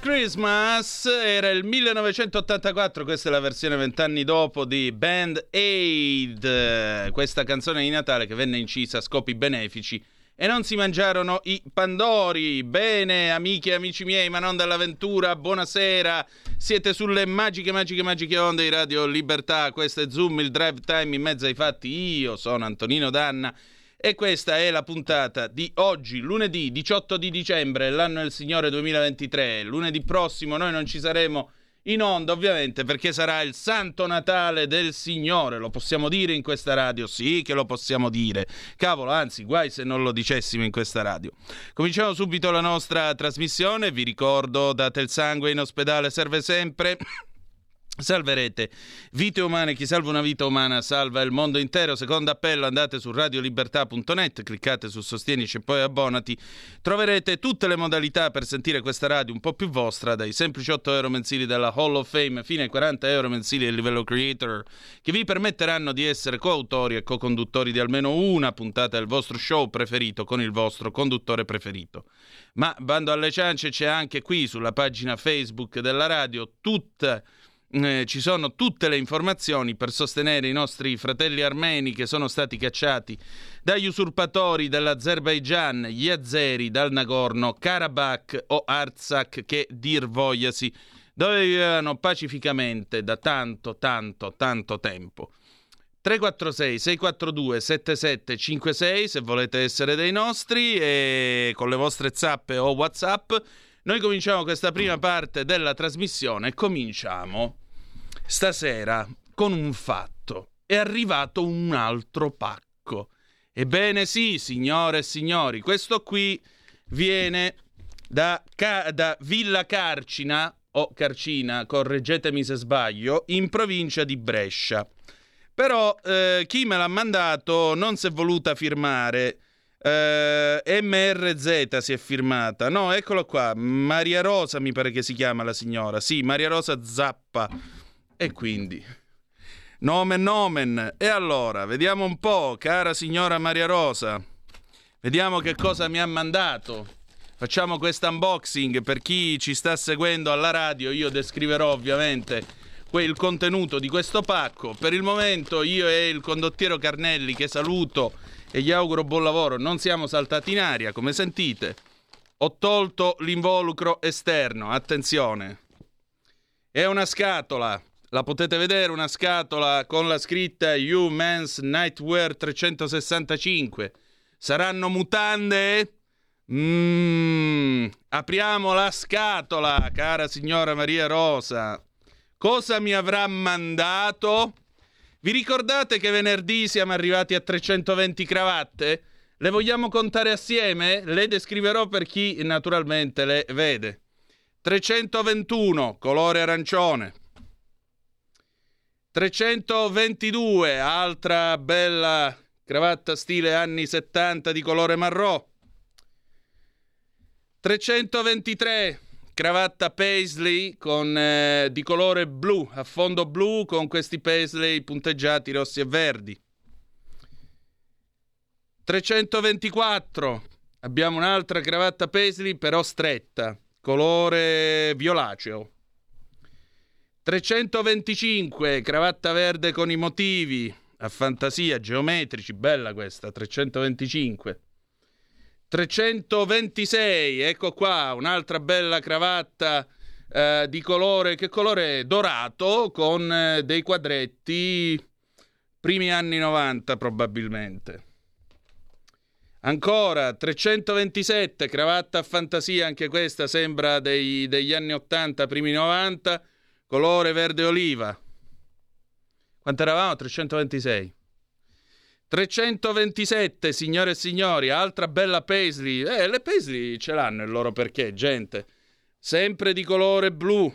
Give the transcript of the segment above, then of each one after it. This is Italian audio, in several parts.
Christmas era il 1984, questa è la versione vent'anni dopo di Band Aid, questa canzone di Natale che venne incisa a scopi benefici e non si mangiarono i pandori. Bene, amiche e amici miei, ma non dall'avventura, buonasera. Siete sulle magiche, magiche, magiche onde di Radio Libertà. Questo è Zoom, il drive time in mezzo ai fatti. Io sono Antonino Danna e questa è la puntata di oggi, lunedì 18 di dicembre, l'anno del Signore 2023. Lunedì prossimo noi non ci saremo in onda, ovviamente, perché sarà il Santo Natale del Signore. Lo possiamo dire in questa radio? Sì, che lo possiamo dire. Cavolo, anzi, guai se non lo dicessimo in questa radio. Cominciamo subito la nostra trasmissione. Vi ricordo, date il sangue in ospedale, serve sempre. Salverete vite umane, chi salva una vita umana salva il mondo intero. Secondo appello andate su radiolibertà.net, cliccate su Sostienici e poi abbonati. Troverete tutte le modalità per sentire questa radio un po' più vostra, dai semplici 8 euro mensili della Hall of Fame fino ai 40 euro mensili del livello creator, che vi permetteranno di essere coautori e co-conduttori di almeno una puntata del vostro show preferito con il vostro conduttore preferito. Ma bando alle ciance c'è anche qui sulla pagina Facebook della radio tutta eh, ci sono tutte le informazioni per sostenere i nostri fratelli armeni che sono stati cacciati dagli usurpatori dell'Azerbaigian, gli azeri, dal Nagorno, Karabakh o Artsakh che dir vogliasi, dove vivevano pacificamente da tanto, tanto, tanto tempo. 346 642 7756 se volete essere dei nostri e con le vostre zappe o whatsapp noi cominciamo questa prima parte della trasmissione cominciamo stasera con un fatto. È arrivato un altro pacco. Ebbene sì, signore e signori, questo qui viene da, Ca- da Villa Carcina, o Carcina, correggetemi se sbaglio, in provincia di Brescia. Però eh, chi me l'ha mandato non si è voluta firmare. Eh, MRZ si è firmata. No, eccolo qua. Maria Rosa mi pare che si chiama la signora. Sì, Maria Rosa Zappa. E quindi nomen nomen. E allora, vediamo un po', cara signora Maria Rosa. Vediamo che cosa mi ha mandato. Facciamo questo unboxing per chi ci sta seguendo alla radio. Io descriverò ovviamente il contenuto di questo pacco. Per il momento io e il condottiero Carnelli che saluto e gli auguro buon lavoro. Non siamo saltati in aria, come sentite. Ho tolto l'involucro esterno. Attenzione. È una scatola. La potete vedere, una scatola con la scritta You Men's Nightwear 365. Saranno mutande? Mmm. Apriamo la scatola, cara signora Maria Rosa. Cosa mi avrà mandato? Vi ricordate che venerdì siamo arrivati a 320 cravatte? Le vogliamo contare assieme? Le descriverò per chi naturalmente le vede. 321, colore arancione. 322, altra bella cravatta stile anni 70 di colore marrò. 323, cravatta paisley con, eh, di colore blu, a fondo blu con questi paisley punteggiati rossi e verdi. 324, abbiamo un'altra cravatta paisley però stretta, colore violaceo. 325, cravatta verde con i motivi, a fantasia, geometrici, bella questa, 325. 326, ecco qua, un'altra bella cravatta eh, di colore, che colore è? Dorato, con eh, dei quadretti, primi anni 90 probabilmente. Ancora 327, cravatta a fantasia, anche questa sembra dei- degli anni 80, primi 90, colore verde oliva. Quanto eravamo? 326. 327, signore e signori, altra bella paisley. Eh, le paisley ce l'hanno il loro perché, gente. Sempre di colore blu.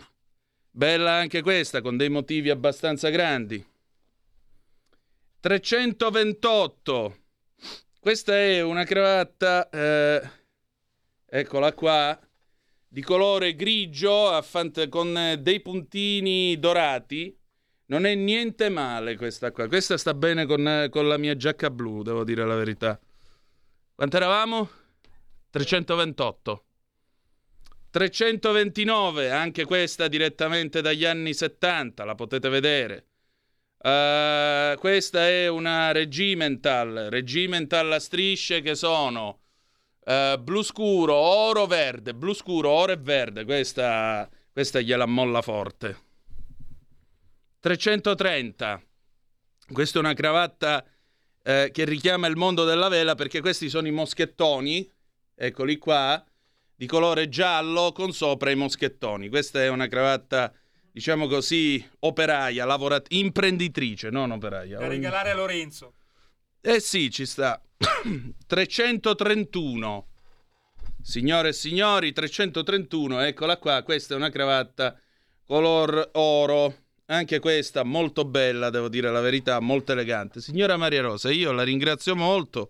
Bella anche questa, con dei motivi abbastanza grandi. 328. Questa è una cravatta, eh, eccola qua, di colore grigio fant- con eh, dei puntini dorati. Non è niente male questa qua. Questa sta bene con, eh, con la mia giacca blu, devo dire la verità. Quanto eravamo? 328. 329, anche questa direttamente dagli anni 70, la potete vedere. Eh, questa è una regimental, regimental a strisce che sono eh, blu scuro, oro, verde, blu scuro, oro e verde. Questa, questa gliela molla forte. 330. Questa è una cravatta eh, che richiama il mondo della vela perché questi sono i moschettoni, eccoli qua, di colore giallo con sopra i moschettoni. Questa è una cravatta diciamo così, operaia, lavorat- imprenditrice, non operaia. Da regalare a Lorenzo. Eh sì, ci sta. 331. Signore e signori, 331, eccola qua, questa è una cravatta color oro. Anche questa molto bella, devo dire la verità, molto elegante. Signora Maria Rosa, io la ringrazio molto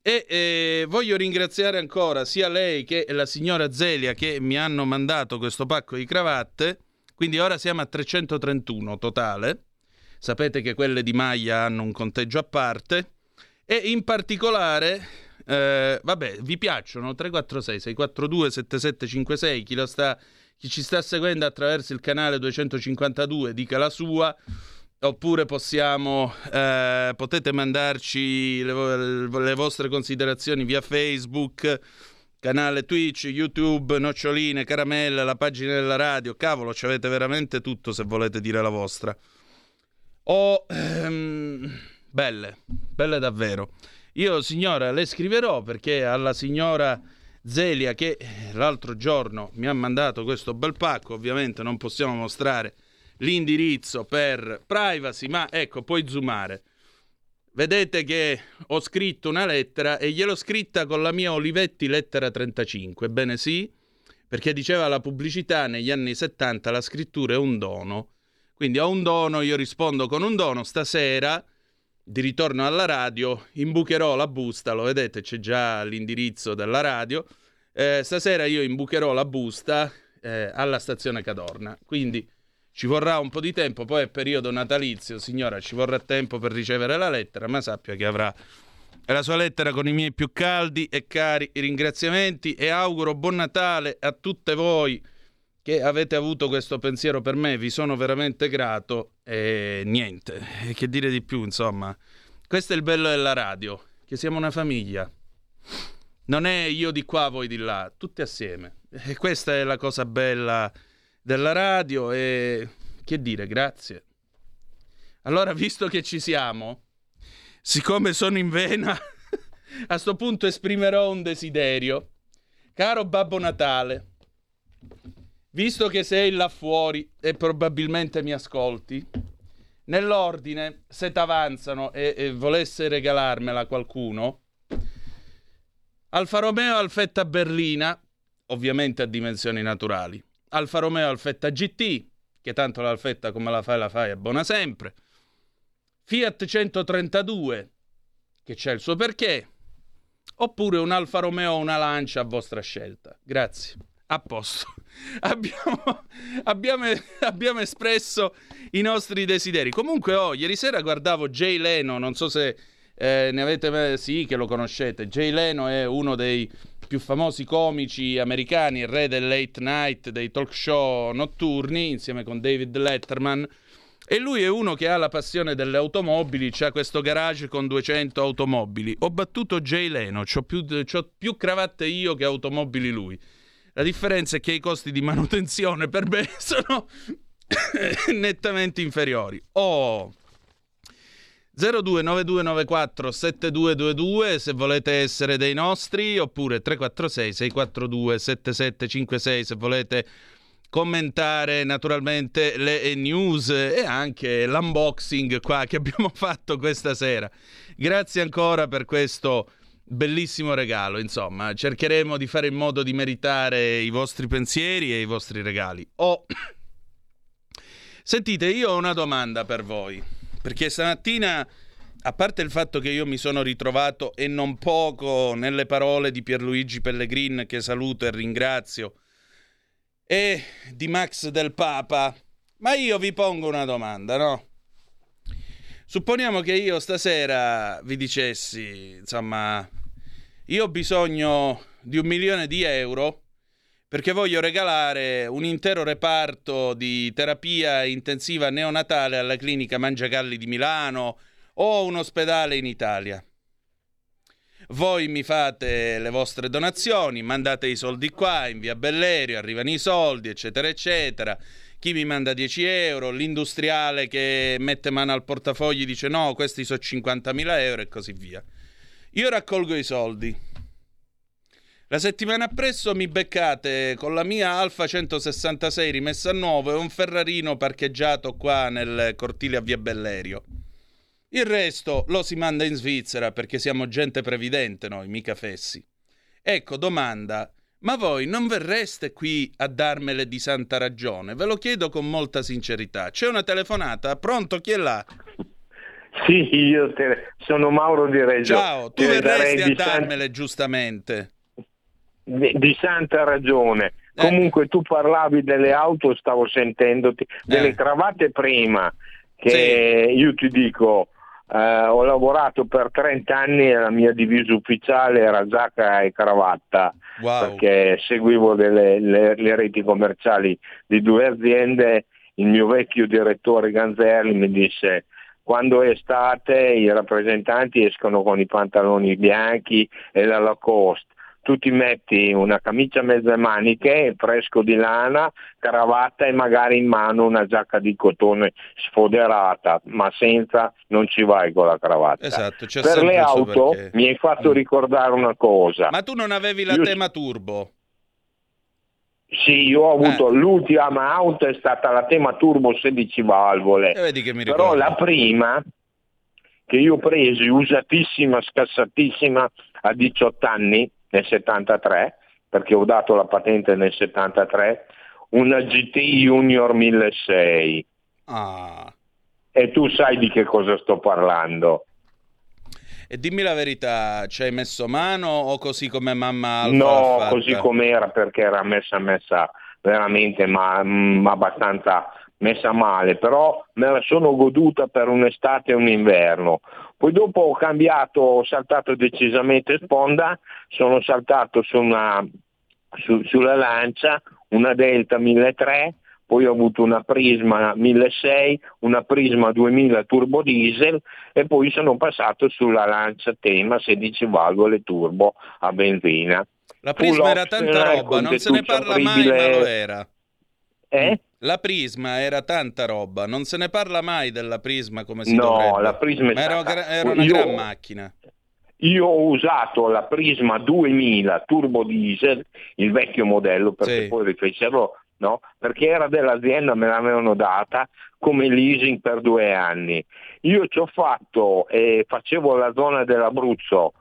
e eh, voglio ringraziare ancora sia lei che la signora Zelia che mi hanno mandato questo pacco di cravatte. Quindi ora siamo a 331 totale. Sapete che quelle di maglia hanno un conteggio a parte. E in particolare, eh, vabbè, vi piacciono 346 642 7756. Chi, lo sta, chi ci sta seguendo attraverso il canale 252 dica la sua. Oppure possiamo, eh, potete mandarci le, le vostre considerazioni via Facebook, canale Twitch, YouTube, noccioline, caramelle, la pagina della radio. Cavolo, ci avete veramente tutto se volete dire la vostra. O ehm, belle, belle davvero. Io, signora, le scriverò perché alla signora Zelia che l'altro giorno mi ha mandato questo bel pacco, ovviamente non possiamo mostrare l'indirizzo per privacy, ma ecco, puoi zoomare. Vedete che ho scritto una lettera e gliel'ho scritta con la mia Olivetti lettera 35. Ebbene sì, perché diceva la pubblicità negli anni 70 la scrittura è un dono. Quindi ho un dono, io rispondo con un dono. Stasera, di ritorno alla radio, imbucherò la busta, lo vedete, c'è già l'indirizzo della radio. Eh, stasera io imbucherò la busta eh, alla stazione Cadorna. Quindi ci vorrà un po' di tempo, poi è periodo natalizio, signora, ci vorrà tempo per ricevere la lettera, ma sappia che avrà la sua lettera con i miei più caldi e cari ringraziamenti e auguro buon Natale a tutte voi che avete avuto questo pensiero per me, vi sono veramente grato e niente, che dire di più, insomma. Questo è il bello della radio, che siamo una famiglia. Non è io di qua, voi di là, tutti assieme. E questa è la cosa bella della radio e che dire, grazie. Allora, visto che ci siamo, siccome sono in vena, a sto punto esprimerò un desiderio. Caro Babbo Natale, visto che sei là fuori e probabilmente mi ascolti, nell'ordine, se t'avanzano e, e volesse regalarmela qualcuno, Alfa Romeo Alfetta Berlina, ovviamente a dimensioni naturali. Alfa Romeo Alfetta GT, che tanto l'Alfetta come la fai la fai è buona sempre. Fiat 132, che c'è il suo perché. Oppure un Alfa Romeo o una Lancia a vostra scelta. Grazie. A posto. Abbiamo, abbiamo, abbiamo espresso i nostri desideri. Comunque, oh, ieri sera guardavo Jay Leno, non so se eh, ne avete... Sì, che lo conoscete. Jay Leno è uno dei più famosi comici americani, il re del late night, dei talk show notturni, insieme con David Letterman. E lui è uno che ha la passione delle automobili, c'ha questo garage con 200 automobili. Ho battuto Jay Leno, c'ho più, più cravatte io che automobili lui. La differenza è che i costi di manutenzione per me sono nettamente inferiori. Oh! 029294 7222 se volete essere dei nostri oppure 346 642 7756 se volete commentare naturalmente le news e anche l'unboxing qua che abbiamo fatto questa sera. Grazie ancora per questo bellissimo regalo, insomma, cercheremo di fare in modo di meritare i vostri pensieri e i vostri regali. Oh Sentite, io ho una domanda per voi. Perché stamattina, a parte il fatto che io mi sono ritrovato e non poco nelle parole di Pierluigi Pellegrin, che saluto e ringrazio, e di Max del Papa, ma io vi pongo una domanda, no? Supponiamo che io stasera vi dicessi, insomma, io ho bisogno di un milione di euro perché voglio regalare un intero reparto di terapia intensiva neonatale alla clinica Mangiagalli di Milano o un ospedale in Italia. Voi mi fate le vostre donazioni, mandate i soldi qua, in via Bellerio, arrivano i soldi, eccetera, eccetera. Chi mi manda 10 euro, l'industriale che mette mano al portafogli dice no, questi sono 50.000 euro e così via. Io raccolgo i soldi La settimana appresso mi beccate con la mia Alfa 166 rimessa a nuovo e un Ferrarino parcheggiato qua nel cortile a Via Bellerio. Il resto lo si manda in Svizzera perché siamo gente previdente noi, mica fessi. Ecco, domanda, ma voi non verreste qui a darmele di santa ragione? Ve lo chiedo con molta sincerità. C'è una telefonata? Pronto? Chi è là? Sì, io te- sono Mauro di Reggio. Ciao, tu verresti a di, san- darmele giustamente. di- santa ragione. Eh. Comunque tu parlavi delle auto, stavo sentendoti, delle Eh. cravatte prima, che io ti dico, eh, ho lavorato per 30 anni e la mia divisa ufficiale era giacca e cravatta, Wow. perché seguivo delle- le, le reti commerciali di due aziende. Il mio vecchio direttore Ganzelli mi disse quando è estate i rappresentanti escono con i pantaloni bianchi e la Lacoste. Tu ti metti una camicia a mezze maniche, fresco di lana, cravatta e magari in mano una giacca di cotone sfoderata, ma senza non ci vai con la cravatta. Esatto, c'è per le auto perché. mi hai fatto Mm. ricordare una cosa. Ma tu non avevi la Io- tema turbo? Sì, io ho avuto Eh. l'ultima auto è stata la tema turbo 16 valvole. E mi Però la prima che io ho presi usatissima, scassatissima a 18 anni nel 73, perché ho dato la patente nel 73, una GT Junior 1600 Ah. e tu sai di che cosa sto parlando. E dimmi la verità, ci hai messo mano o così come mamma Alfa no, così com'era perché era messa messa veramente ma, mm, abbastanza messa male, però me la sono goduta per un'estate e un inverno. Poi dopo ho cambiato, ho saltato decisamente sponda, sono saltato su una, su- sulla lancia, una Delta 1300, poi ho avuto una Prisma 1600, una Prisma 2000 turbo diesel e poi sono passato sulla lancia tema 16 valvole turbo a benzina. La Prisma era Full tanta option, roba, non se ne parla mai, ma lo era. Eh? La Prisma era tanta roba, non se ne parla mai della Prisma come si No, dovrebbe. la Prisma è Ma era, stata- era una io- gran macchina. Io ho usato la Prisma 2000 turbo diesel, il vecchio modello, perché Sì. poi rifecero, no? Perché era dell'azienda, me l'avevano data come leasing per due anni. Io ci ho fatto, eh, facevo la zona dell'Abruzzo,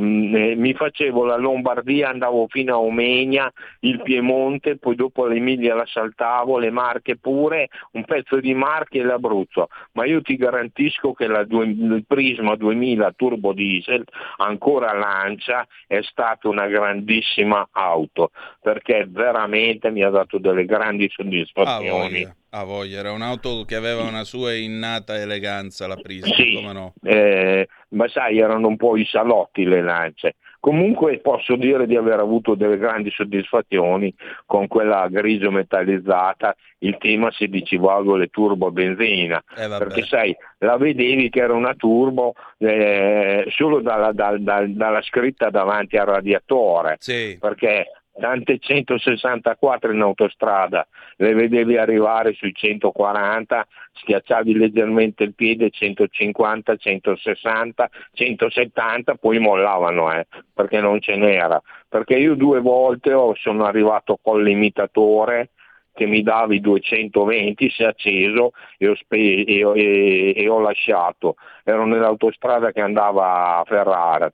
mi facevo la Lombardia, andavo fino a Omegna, il Piemonte, poi dopo l'Emilia la saltavo, le Marche pure, un pezzo di Marche e l'Abruzzo. Ma io ti garantisco che due- il Prisma 2000 turbo diesel ancora lancia è stata una grandissima auto perché veramente mi ha dato delle grandi Ah, soddisfazioni. voglia, ah, voglia, era un'auto che aveva una sua innata eleganza, la Prisma, Sì, come no? eh, ma sai, erano un po' i salotti le lance. Comunque posso dire di aver avuto delle grandi soddisfazioni con quella grigio metallizzata, il tema 16 valvole turbo benzina, Eh, perché sai, la vedevi che era una turbo eh, solo dalla, dal- dal- dalla scritta davanti al radiatore, Sì, perché tante 164 in autostrada le vedevi arrivare sui 140, schiacciavi leggermente il piede 150, 160, 170, poi mollavano eh, perché non ce n'era. Perché io due volte sono arrivato con l'imitatore che mi davi 220, si è acceso e ho, spe- e e- e ho lasciato. Ero nell'autostrada che andava a Ferrara,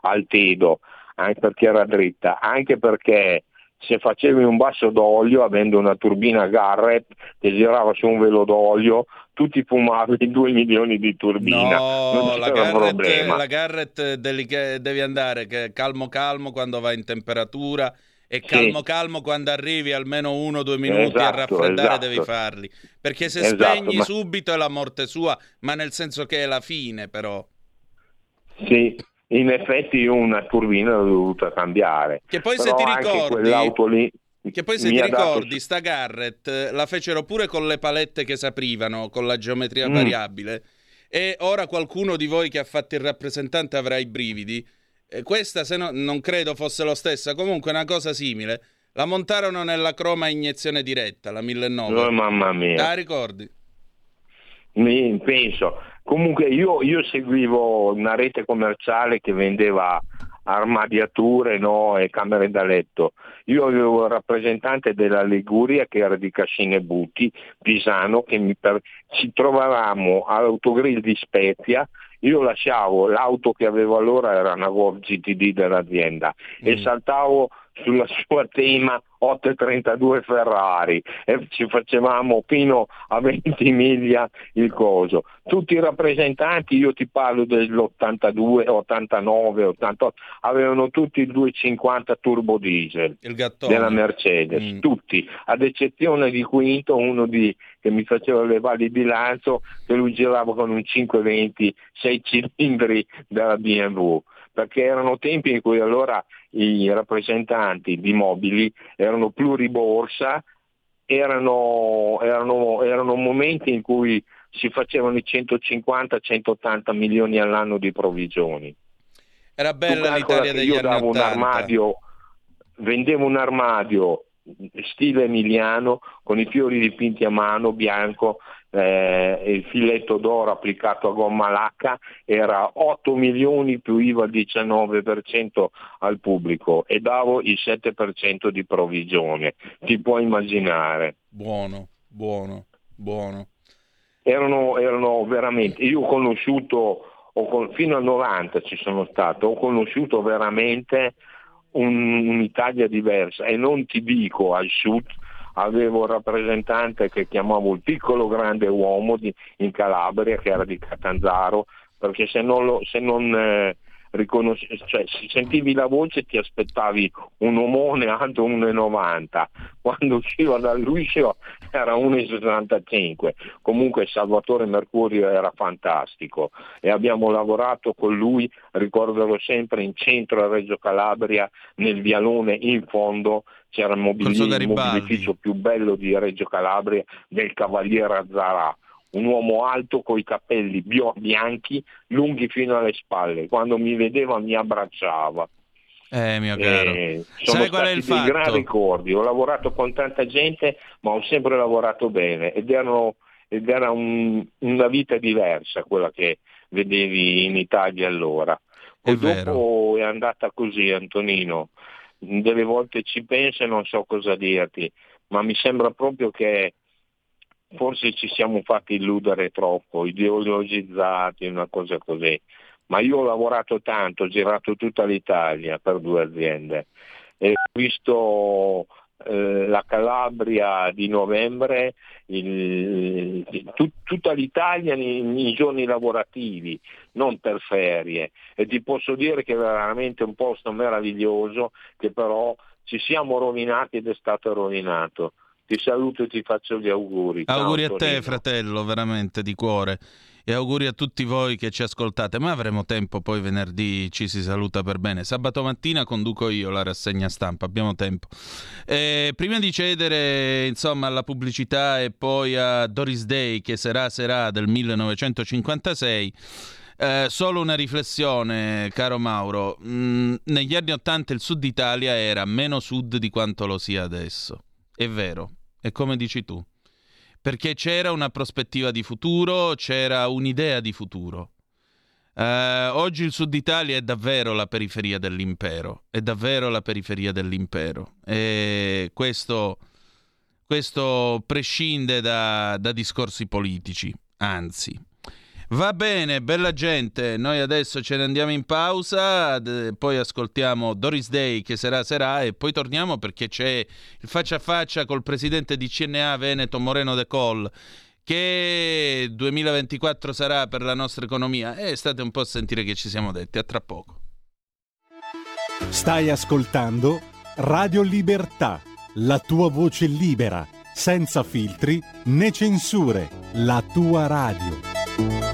al Tedo, anche perché era dritta, anche perché se facevi un basso d'olio avendo una turbina Garrett che girava su un velo d'olio, tu ti fumavi 2 milioni di turbina, No, la Garrett, la Garrett devi andare che calmo calmo quando va in temperatura e Sì. calmo calmo quando arrivi almeno uno o due minuti a Esatto, raffreddare esatto. devi farli. Perché se Esatto, spegni ma- subito è la morte sua, ma nel senso che è la fine però. Sì, in effetti una turbina l'ho dovuta cambiare. Che poi se Però ti anche ricordi- Che poi se ti ha dato- ricordi, sta Garrett eh, la fecero pure con le palette che si aprivano, con la geometria Mm. variabile. E ora qualcuno di voi che ha fatto il rappresentante avrà i brividi. E questa, se no, non credo fosse lo stessa, comunque una cosa simile. La montarono nella croma iniezione diretta, la Oh, 1009. mamma mia. La ricordi? Mi penso. Comunque io, io seguivo una rete commerciale che vendeva armadiature no, e camere da letto. Io avevo il rappresentante della Liguria che era di Cassine Butti, Pisano, che mi per... ci trovavamo all'autogrill di Spezia, io lasciavo l'auto che avevo allora, era una Golf GTD dell'azienda, e Mm. saltavo sulla sua tema 832 Ferrari e ci facevamo fino a 20 miglia il coso. Tutti i rappresentanti, io ti parlo dell'82, 89, 88, avevano tutti il 250 turbo diesel della Mercedes, Mm. tutti, ad eccezione di Quinto, uno di, che mi faceva levare il bilancio, che lui girava con un 520, 6 cilindri della BMW, perché erano tempi in cui allora i rappresentanti di mobili erano pluriborsa, erano, erano, erano momenti in cui si facevano i 150-180 milioni all'anno di provvigioni. Era bella l'Italia degli io davo un 80. armadio, vendevo un armadio stile emiliano con i fiori dipinti a mano bianco eh, il filetto d'oro applicato a gomma lacca era 8 milioni più IVA al 19% al pubblico e davo il 7% di provvigione, ti puoi immaginare. Buono, buono, buono. Erano, erano veramente, io ho conosciuto, con- fino al 90 ci sono stato, ho conosciuto veramente un- un'Italia diversa e non ti dico al sud, avevo un rappresentante che chiamavo il piccolo grande uomo di- in Calabria che era di Catanzaro, perché se non, lo, se non eh, riconosce- cioè, se sentivi la voce ti aspettavi un omone alto 1,90, quando usciva dall'uscio era 1,65, comunque Salvatore Mercurio era fantastico e abbiamo lavorato con lui, ricorderò sempre, in centro a Reggio Calabria, nel vialone in fondo. C'era il, mobilificio più bello di Reggio Calabria del Cavaliere Azzarà. Un uomo alto con i capelli bianchi, lunghi fino alle spalle. Quando mi vedeva mi abbracciava. Eh, mio caro. Eh, sono Sai qual è il dei fatto? gran ricordi. Ho lavorato con tanta gente, ma ho sempre lavorato bene ed, erano- ed era un- una vita diversa quella che vedevi in Italia allora. Poi È vero. dopo è andata così, Antonino. Delle volte ci penso e non so cosa dirti, ma mi sembra proprio che forse ci siamo fatti illudere troppo, ideologizzati, una cosa così. Ma io ho lavorato tanto, ho girato tutta l'Italia per due aziende e ho visto eh, la Calabria di novembre, il- tut- tutta l'Italia nei, giorni lavorativi, non per ferie. E ti posso dire che è veramente un posto meraviglioso che però ci siamo rovinati ed è stato rovinato. Ti saluto e ti faccio gli auguri. Ciao, Auguri a te, fratello, veramente di cuore. E auguri a tutti voi che ci ascoltate. Ma avremo tempo, poi venerdì ci si saluta per bene. Sabato mattina conduco io la rassegna stampa, abbiamo tempo. Eh, prima di cedere, insomma, alla pubblicità e poi a Doris Day, che sarà sarà del 1956. eh, solo una riflessione, caro Mauro. Mm, negli anni Ottanta il sud Italia era meno sud di quanto lo sia adesso. È vero, è come dici tu perché c'era una prospettiva di futuro, c'era un'idea di futuro. Eh, oggi il Sud Italia è davvero la periferia dell'impero, è davvero la periferia dell'impero e questo, questo prescinde da, da discorsi politici, anzi. Va bene, bella gente, noi adesso ce ne andiamo in pausa, d- poi ascoltiamo Doris Day che sarà sarà e poi torniamo perché c'è il faccia a faccia col presidente di CNA Veneto Moreno De Col che 2024 sarà per la nostra economia e state un po' a sentire che ci siamo detti, a tra poco. Stai ascoltando Radio Libertà, la tua voce libera, senza filtri né censure, la tua radio.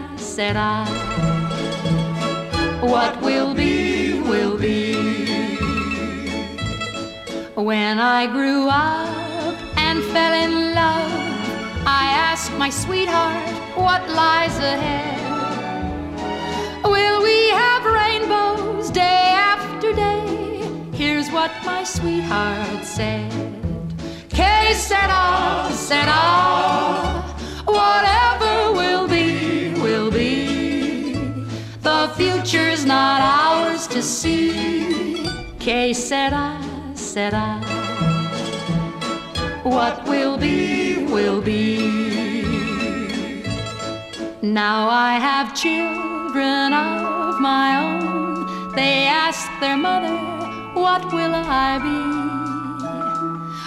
sera. What will be, will be. When I grew up and fell in love, I asked my sweetheart what lies ahead. Will we have rainbows day after day? Here's what my sweetheart said. Que sera, sera. Whatever The future's not ours to see. Que sera, sera. What will be, will be. Now I have children of my own. They ask their mother, What will I be?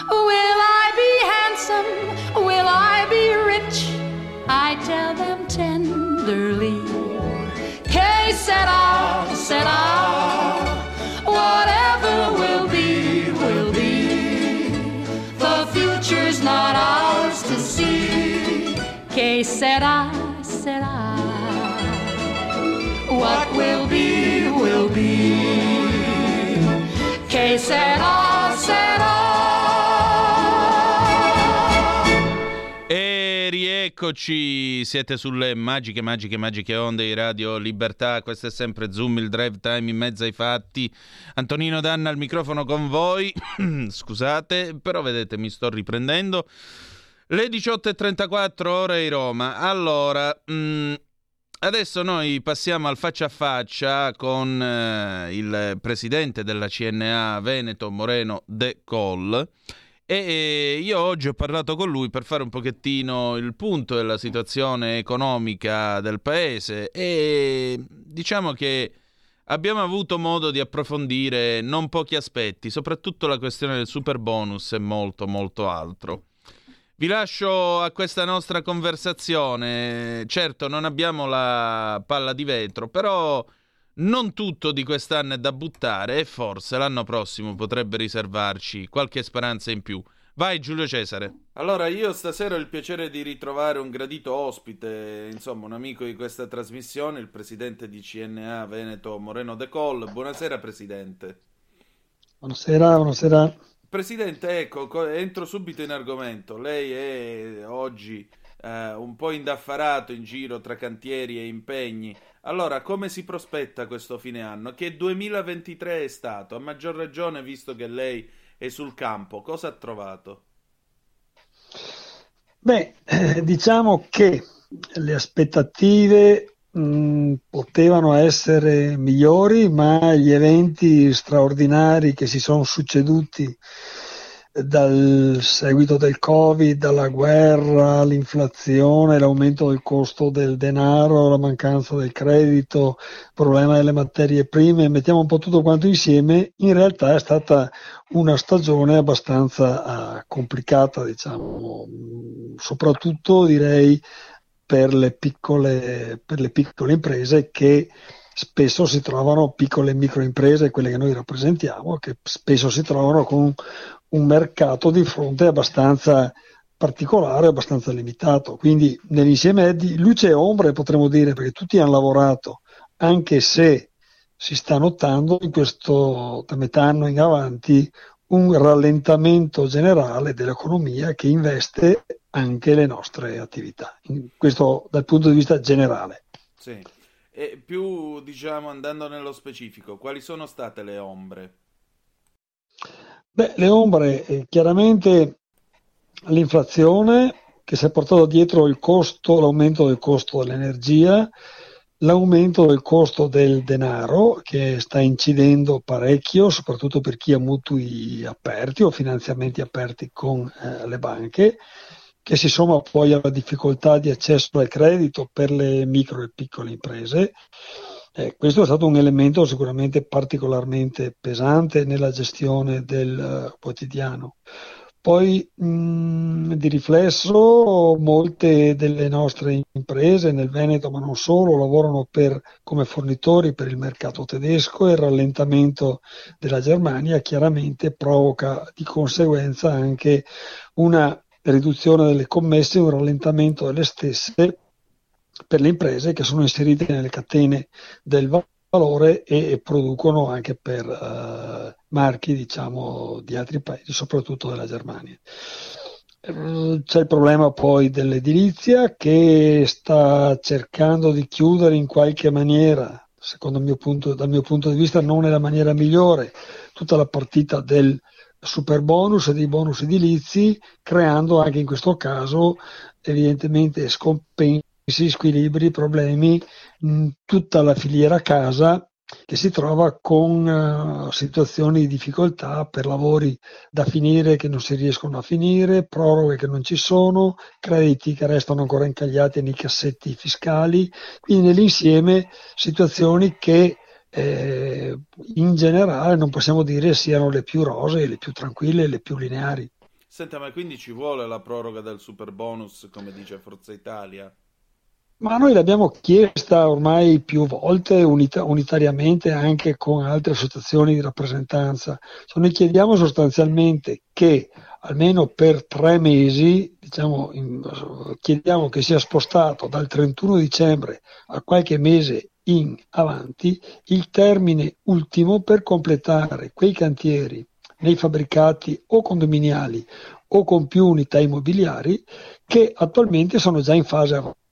Will I be handsome? Will I be rich? I tell them tenderly. Que sera, sera. Whatever will be, will be. The future's not ours to see. Que sera, sera. What will be, will be. Que sera, rieccoci, siete sulle magiche, magiche, magiche onde di Radio Libertà. Questo è sempre Zoom, il drive time in mezzo ai fatti. Antonino Danna al microfono con voi. Scusate, però vedete, mi sto riprendendo. Le 18.34 ore di Roma. Allora, mm, adesso noi passiamo al faccia a faccia con eh, il presidente della CNA Veneto, Moreno De Coll. E io oggi ho parlato con lui per fare un pochettino il punto della situazione economica del paese e diciamo che abbiamo avuto modo di approfondire non pochi aspetti, soprattutto la questione del super bonus e molto molto altro. Vi lascio a questa nostra conversazione. Certo, non abbiamo la palla di vetro, però non tutto di quest'anno è da buttare e forse l'anno prossimo potrebbe riservarci qualche speranza in più. Vai Giulio Cesare. Allora, io stasera ho il piacere di ritrovare un gradito ospite, insomma, un amico di questa trasmissione, il presidente di CNA Veneto Moreno De Coll. Buonasera Presidente. Buonasera, buonasera. Presidente, ecco, co- entro subito in argomento. Lei è oggi eh, un po' indaffarato in giro tra cantieri e impegni. Allora, come si prospetta questo fine anno? Che 2023 è stato? A maggior ragione, visto che lei è sul campo, cosa ha trovato? Beh, eh, diciamo che le aspettative mh, potevano essere migliori, ma gli eventi straordinari che si sono succeduti dal seguito del Covid, dalla guerra, l'inflazione, l'aumento del costo del denaro, la mancanza del credito, il problema delle materie prime, mettiamo un po' tutto quanto insieme, in realtà è stata una stagione abbastanza eh, complicata, diciamo, soprattutto direi per le piccole, per le piccole imprese che spesso si trovano piccole e micro imprese, quelle che noi rappresentiamo, che spesso si trovano con un mercato di fronte abbastanza particolare, abbastanza limitato. Quindi nell'insieme di luce e ombre potremmo dire, perché tutti hanno lavorato, anche se si sta notando in questo da metà anno in avanti un rallentamento generale dell'economia che investe anche le nostre attività. Questo dal punto di vista generale. Sì. E più, diciamo, andando nello specifico, quali sono state le ombre? Beh, le ombre, eh, chiaramente l'inflazione che si è portata dietro il costo, l'aumento del costo dell'energia, l'aumento del costo del denaro che sta incidendo parecchio, soprattutto per chi ha mutui aperti o finanziamenti aperti con eh, le banche, che si somma poi alla difficoltà di accesso al credito per le micro e piccole imprese Eh, questo è stato un elemento sicuramente particolarmente pesante nella gestione del eh, quotidiano. Poi mh, di riflesso molte delle nostre imprese nel Veneto, ma non solo, lavorano per, come fornitori per il mercato tedesco e il rallentamento della Germania chiaramente provoca di conseguenza anche una riduzione delle commesse un rallentamento delle stesse per le imprese che sono inserite nelle catene del valore e producono anche per uh, marchi diciamo, di altri paesi, soprattutto della Germania. Eh, c'è il problema poi dell'edilizia che sta cercando di chiudere in qualche maniera, secondo il mio punto, dal mio punto di vista non nella maniera migliore, tutta la partita del super bonus e dei bonus edilizi, creando anche in questo caso evidentemente scompensi, squilibri, problemi in tutta la filiera casa che si trova con uh, situazioni di difficoltà per lavori da finire che non si riescono a finire, proroghe che non ci sono, crediti che restano ancora incagliati nei cassetti fiscali, quindi nell'insieme situazioni che eh, in generale non possiamo dire siano le più rosee, le più tranquille, le più lineari. Senta, ma quindi ci vuole la proroga del super bonus, come dice Forza Italia? Ma noi l'abbiamo chiesta ormai più volte unita- unitariamente anche con altre associazioni di rappresentanza. Cioè noi chiediamo sostanzialmente che almeno per tre mesi diciamo, in, chiediamo che sia spostato dal 31 dicembre a qualche mese in avanti il termine ultimo per completare quei cantieri nei fabbricati o condominiali o con più unità immobiliari che attualmente sono già in fase avanzata,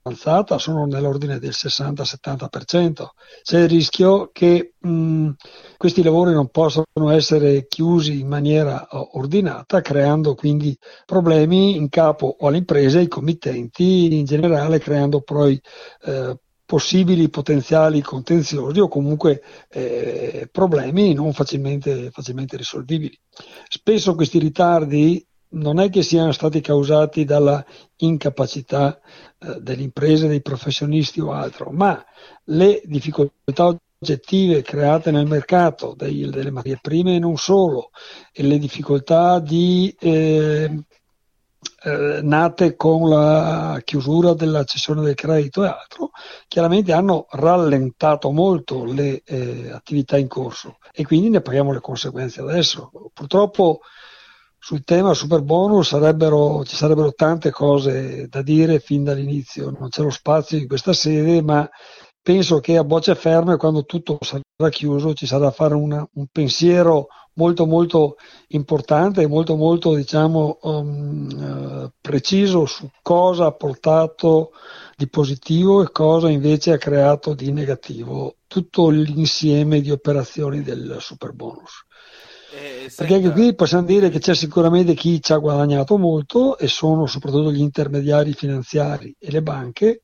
sono nell'ordine del 60-70%. C'è il rischio che mh, questi lavori non possano essere chiusi in maniera ordinata, creando quindi problemi in capo alle imprese, ai committenti, in generale creando poi eh, possibili potenziali contenziosi o comunque eh, problemi non facilmente, facilmente risolvibili. Spesso questi ritardi non è che siano stati causati dalla incapacità eh, delle imprese, dei professionisti o altro, ma le difficoltà oggettive create nel mercato dei, delle materie prime e non solo, e le difficoltà di eh, eh, nate con la chiusura della cessione del credito e altro, chiaramente hanno rallentato molto le eh, attività in corso e quindi ne paghiamo le conseguenze adesso. Purtroppo sul tema super bonus sarebbero, ci sarebbero tante cose da dire fin dall'inizio, non c'è lo spazio in questa sede, ma penso che a bocce ferme, quando tutto sarà chiuso, ci sarà da fare una, un pensiero molto molto importante e molto molto diciamo um, uh, preciso su cosa ha portato di positivo e cosa invece ha creato di negativo tutto l'insieme di operazioni del super bonus. Eh, Perché anche qui possiamo dire che c'è sicuramente chi ci ha guadagnato molto e sono soprattutto gli intermediari finanziari e le banche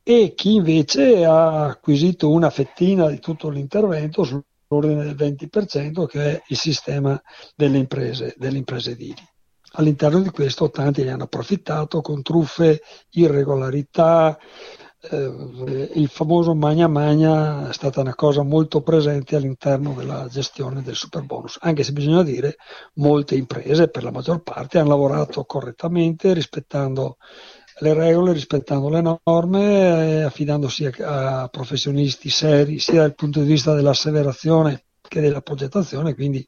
e chi invece ha acquisito una fettina di tutto l'intervento sull'ordine del 20% che è il sistema delle imprese, delle imprese edili. All'interno di questo tanti ne hanno approfittato con truffe, irregolarità, eh, il famoso magna magna è stata una cosa molto presente all'interno della gestione del super bonus, anche se bisogna dire molte imprese per la maggior parte hanno lavorato correttamente rispettando le regole, rispettando le norme, eh, affidandosi a, a, professionisti seri sia dal punto di vista dell'asseverazione che della progettazione, quindi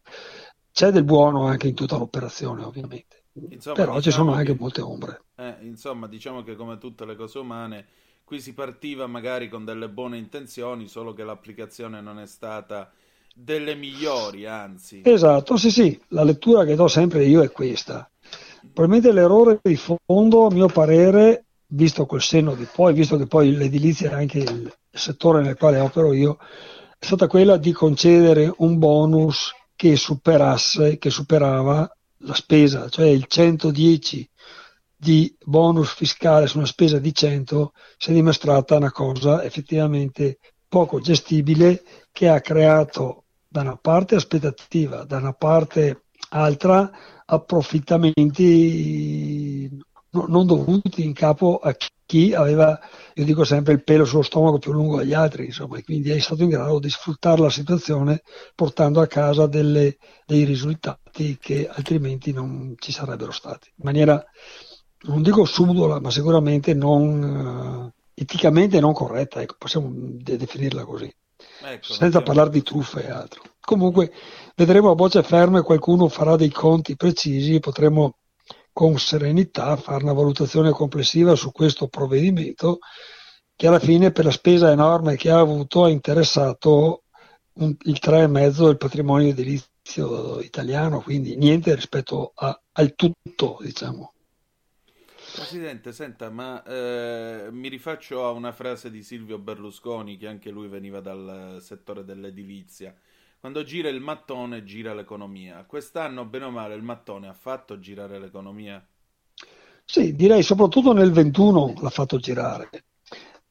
c'è del buono anche in tutta l'operazione ovviamente. Insomma, Però diciamo ci sono anche molte ombre. Eh, insomma, diciamo che come tutte le cose umane, qui si partiva magari con delle buone intenzioni, solo che l'applicazione non è stata delle migliori, anzi. Esatto, sì, sì, la lettura che do sempre io è questa. Probabilmente l'errore di fondo, a mio parere, visto col senno di poi, visto che poi l'edilizia è anche il settore nel quale opero io, è stata quella di concedere un bonus che superasse, che superava la spesa, cioè il 110 di bonus fiscale su una spesa di 100 si è dimostrata una cosa effettivamente poco gestibile che ha creato da una parte aspettativa, da una parte approfittamenti non dovuti in capo a chi aveva, io dico sempre, il pelo sullo stomaco più lungo degli altri, insomma, e quindi è stato in grado di sfruttare la situazione portando a casa delle- dei risultati che altrimenti non ci sarebbero stati. In maniera, non dico subdola, ma sicuramente non eh, eticamente non corretta, ecco, possiamo de- definirla così Ecco, senza parlare di truffe e altro. Comunque vedremo a bocce ferme, qualcuno farà dei conti precisi e potremo con serenità fare una valutazione complessiva su questo provvedimento che alla fine per la spesa enorme che ha avuto ha interessato un- il 3,5 del patrimonio edilizio italiano, quindi niente rispetto a- al tutto, diciamo. Presidente, senta, ma eh, mi rifaccio a una frase di Silvio Berlusconi, che anche lui veniva dal settore dell'edilizia. Quando gira il mattone, gira l'economia. Quest'anno, bene o male, il mattone ha fatto girare l'economia? Sì, direi soprattutto nel 21 l'ha fatto girare.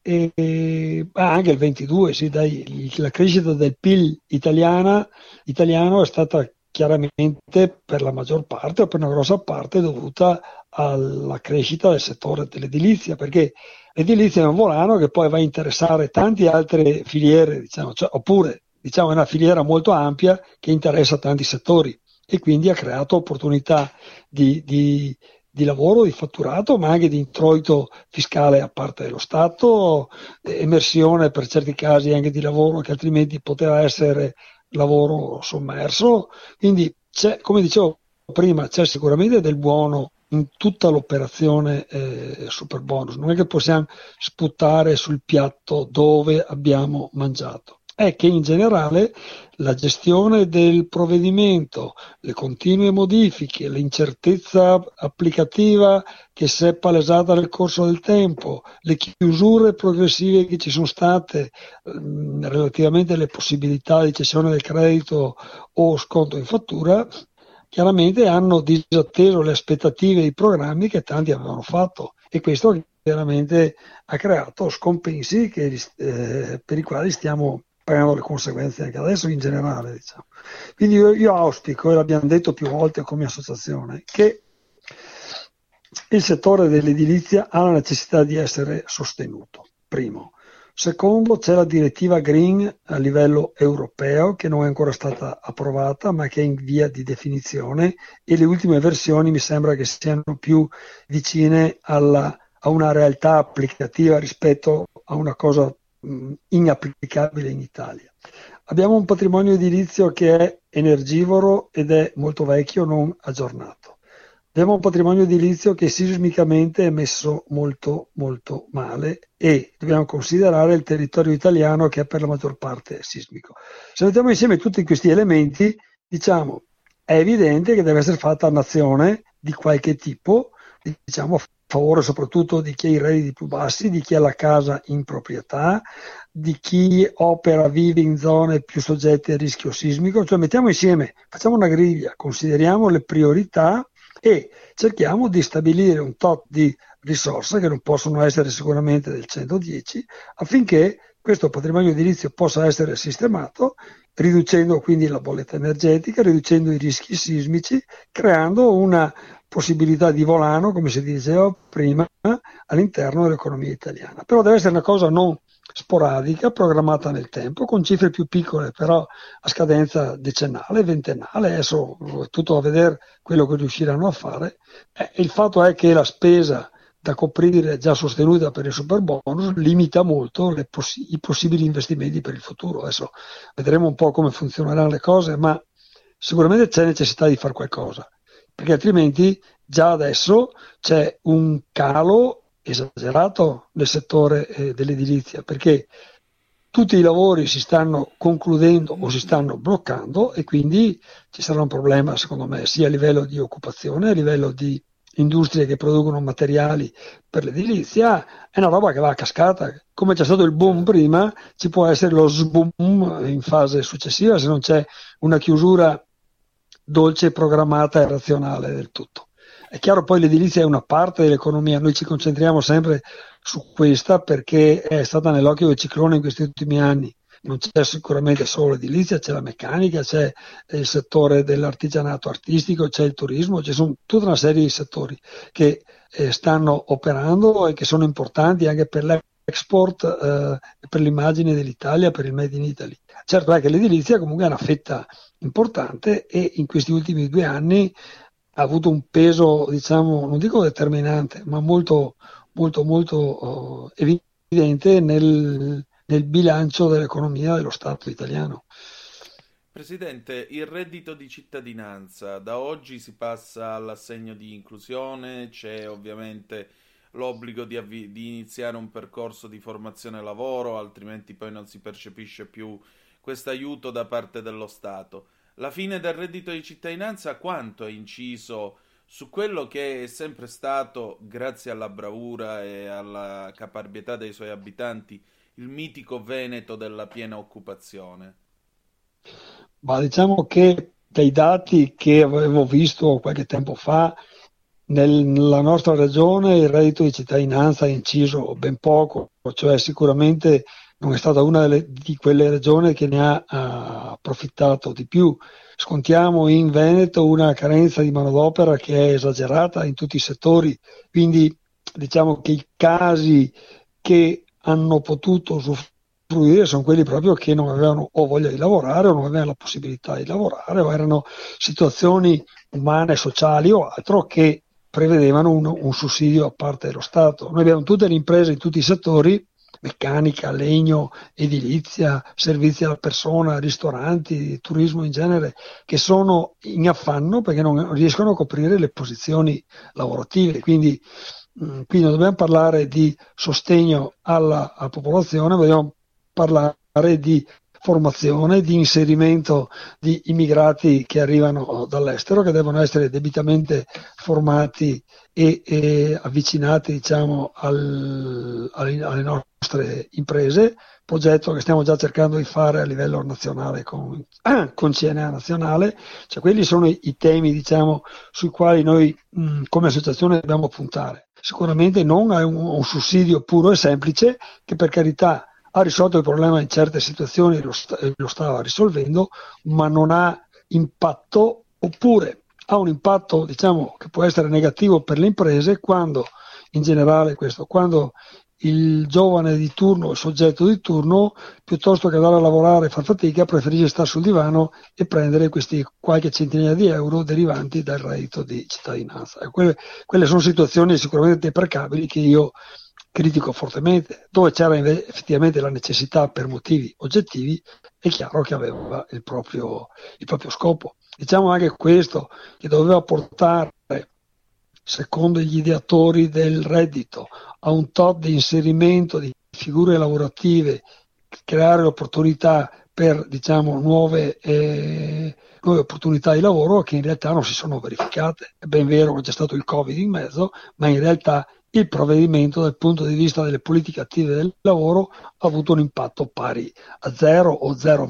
E, e- ah, anche il 22, sì, dai, la crescita del PIL italiana, italiano è stata chiaramente per la maggior parte o per una grossa parte dovuta alla crescita del settore dell'edilizia, perché l'edilizia è un volano che poi va a interessare tante altre filiere, diciamo, cioè, oppure diciamo, è una filiera molto ampia che interessa tanti settori e quindi ha creato opportunità di, di- di lavoro, di fatturato, ma anche di introito fiscale a parte dello Stato, emersione per certi casi anche di lavoro che altrimenti poteva essere lavoro sommerso. Quindi come dicevo prima, c'è sicuramente del buono in tutta l'operazione eh, super bonus. Non è che possiamo sputare sul piatto dove abbiamo mangiato. È che in generale la gestione del provvedimento, le continue modifiche, l'incertezza applicativa che si è palesata nel corso del tempo, le chiusure progressive che ci sono state ehm, relativamente alle possibilità di cessione del credito o sconto in fattura, chiaramente hanno disatteso le aspettative e i programmi che tanti avevano fatto e questo chiaramente ha creato scompensi che, eh, per i quali stiamo pagando le conseguenze anche adesso in generale. Diciamo. Quindi io, io auspico, e l'abbiamo detto più volte come associazione, che il settore dell'edilizia ha la necessità di essere sostenuto, primo. Secondo, c'è la direttiva Green a livello europeo che non è ancora stata approvata ma che è in via di definizione e le ultime versioni mi sembra che siano più vicine alla, a una realtà applicativa rispetto a una cosa mh, inapplicabile in Italia. Abbiamo un patrimonio edilizio che è energivoro ed è molto vecchio, non aggiornato. Abbiamo un patrimonio edilizio che sismicamente è messo molto molto male e dobbiamo considerare il territorio italiano che è per la maggior parte sismico. Se mettiamo insieme tutti questi elementi, diciamo, è evidente che deve essere fatta un'azione di qualche tipo, diciamo a favore soprattutto di chi ha i redditi più bassi, di chi ha la casa in proprietà, di chi opera, vive in zone più soggette a rischio sismico, cioè mettiamo insieme, facciamo una griglia, consideriamo le priorità e cerchiamo di stabilire un tot di risorse che non possono essere sicuramente del 110 affinché questo patrimonio edilizio possa essere sistemato riducendo quindi la bolletta energetica, riducendo i rischi sismici, creando una possibilità di volano, come si diceva prima, all'interno dell'economia italiana. Però deve essere una cosa non sporadica, programmata nel tempo, con cifre più piccole, però a scadenza decennale, ventennale, adesso è tutto a vedere quello che riusciranno a fare. Eh, il fatto è che la spesa da coprire già sostenuta per il super bonus limita molto poss- i possibili investimenti per il futuro. Adesso vedremo un po' come funzioneranno le cose, ma sicuramente c'è necessità di fare qualcosa, perché altrimenti già adesso c'è un calo esagerato nel settore eh, dell'edilizia, perché tutti i lavori si stanno concludendo o si stanno bloccando e quindi ci sarà un problema, secondo me, sia a livello di occupazione, a livello di industrie che producono materiali per l'edilizia, è una roba che va a cascata. Come c'è stato il boom prima, ci può essere lo sboom in fase successiva se non c'è una chiusura dolce, programmata e razionale del tutto. È chiaro poi l'edilizia è una parte dell'economia, noi ci concentriamo sempre su questa perché è stata nell'occhio del ciclone in questi ultimi anni, non c'è sicuramente solo l'edilizia, c'è la meccanica, c'è il settore dell'artigianato artistico, c'è il turismo, ci sono tutta una serie di settori che eh, stanno operando e che sono importanti anche per l'export eh, per l'immagine dell'Italia, per il Made in Italy. Certo è che l'edilizia comunque è una fetta importante e in questi ultimi due anni ha avuto un peso, diciamo, non dico determinante, ma molto, molto, molto uh, evidente nel, nel bilancio dell'economia dello Stato italiano. Presidente, il reddito di cittadinanza, da oggi si passa all'assegno di inclusione, c'è ovviamente l'obbligo di, avvi- di iniziare un percorso di formazione lavoro, altrimenti poi non si percepisce più questo aiuto da parte dello Stato. La fine del reddito di cittadinanza quanto ha inciso su quello che è sempre stato, grazie alla bravura e alla caparbietà dei suoi abitanti, il mitico Veneto della piena occupazione? Ma diciamo che dai dati che avevo visto qualche tempo fa, nel, nella nostra regione il reddito di cittadinanza ha inciso ben poco, cioè sicuramente non è stata una delle, di quelle regioni che ne ha, approfittato di più. Scontiamo in Veneto una carenza di manodopera che è esagerata in tutti i settori, quindi diciamo che i casi che hanno potuto usufruire sono quelli proprio che non avevano o voglia di lavorare o non avevano la possibilità di lavorare o erano situazioni umane, sociali o altro che prevedevano un, un sussidio a parte dello Stato. Noi abbiamo tutte le imprese in tutti i settori meccanica, legno, edilizia, servizi alla persona, ristoranti, turismo in genere, che sono in affanno perché non riescono a coprire le posizioni lavorative. Quindi, mh, quindi non dobbiamo parlare di sostegno alla, alla popolazione, dobbiamo parlare di formazione, di inserimento di immigrati che arrivano dall'estero, che devono essere debitamente formati e, e avvicinati diciamo, al, alle, alle nostre imprese, progetto che stiamo già cercando di fare a livello nazionale con, con CNA nazionale, cioè quelli sono i, i temi diciamo, sui quali noi mh, come associazione dobbiamo puntare. Sicuramente non è un, un sussidio puro e semplice che per carità ha risolto il problema in certe situazioni, lo, st- lo stava risolvendo, ma non ha impatto oppure ha un impatto diciamo, che può essere negativo per le imprese quando in generale questo, quando il giovane di turno, il soggetto di turno, piuttosto che andare a lavorare e far fatica, preferisce stare sul divano e prendere questi qualche centinaia di euro derivanti dal reddito di cittadinanza. Quelle, quelle sono situazioni sicuramente deprecabili che io critico fortemente, dove c'era effettivamente la necessità per motivi oggettivi, è chiaro che aveva il proprio, il proprio scopo. Diciamo anche questo, che doveva portare, secondo gli ideatori del reddito, a un top di inserimento di figure lavorative, creare opportunità per diciamo, nuove, eh, nuove opportunità di lavoro che in realtà non si sono verificate. È ben vero che c'è stato il Covid in mezzo, ma in realtà il provvedimento dal punto di vista delle politiche attive del lavoro ha avuto un impatto pari a zero o 0,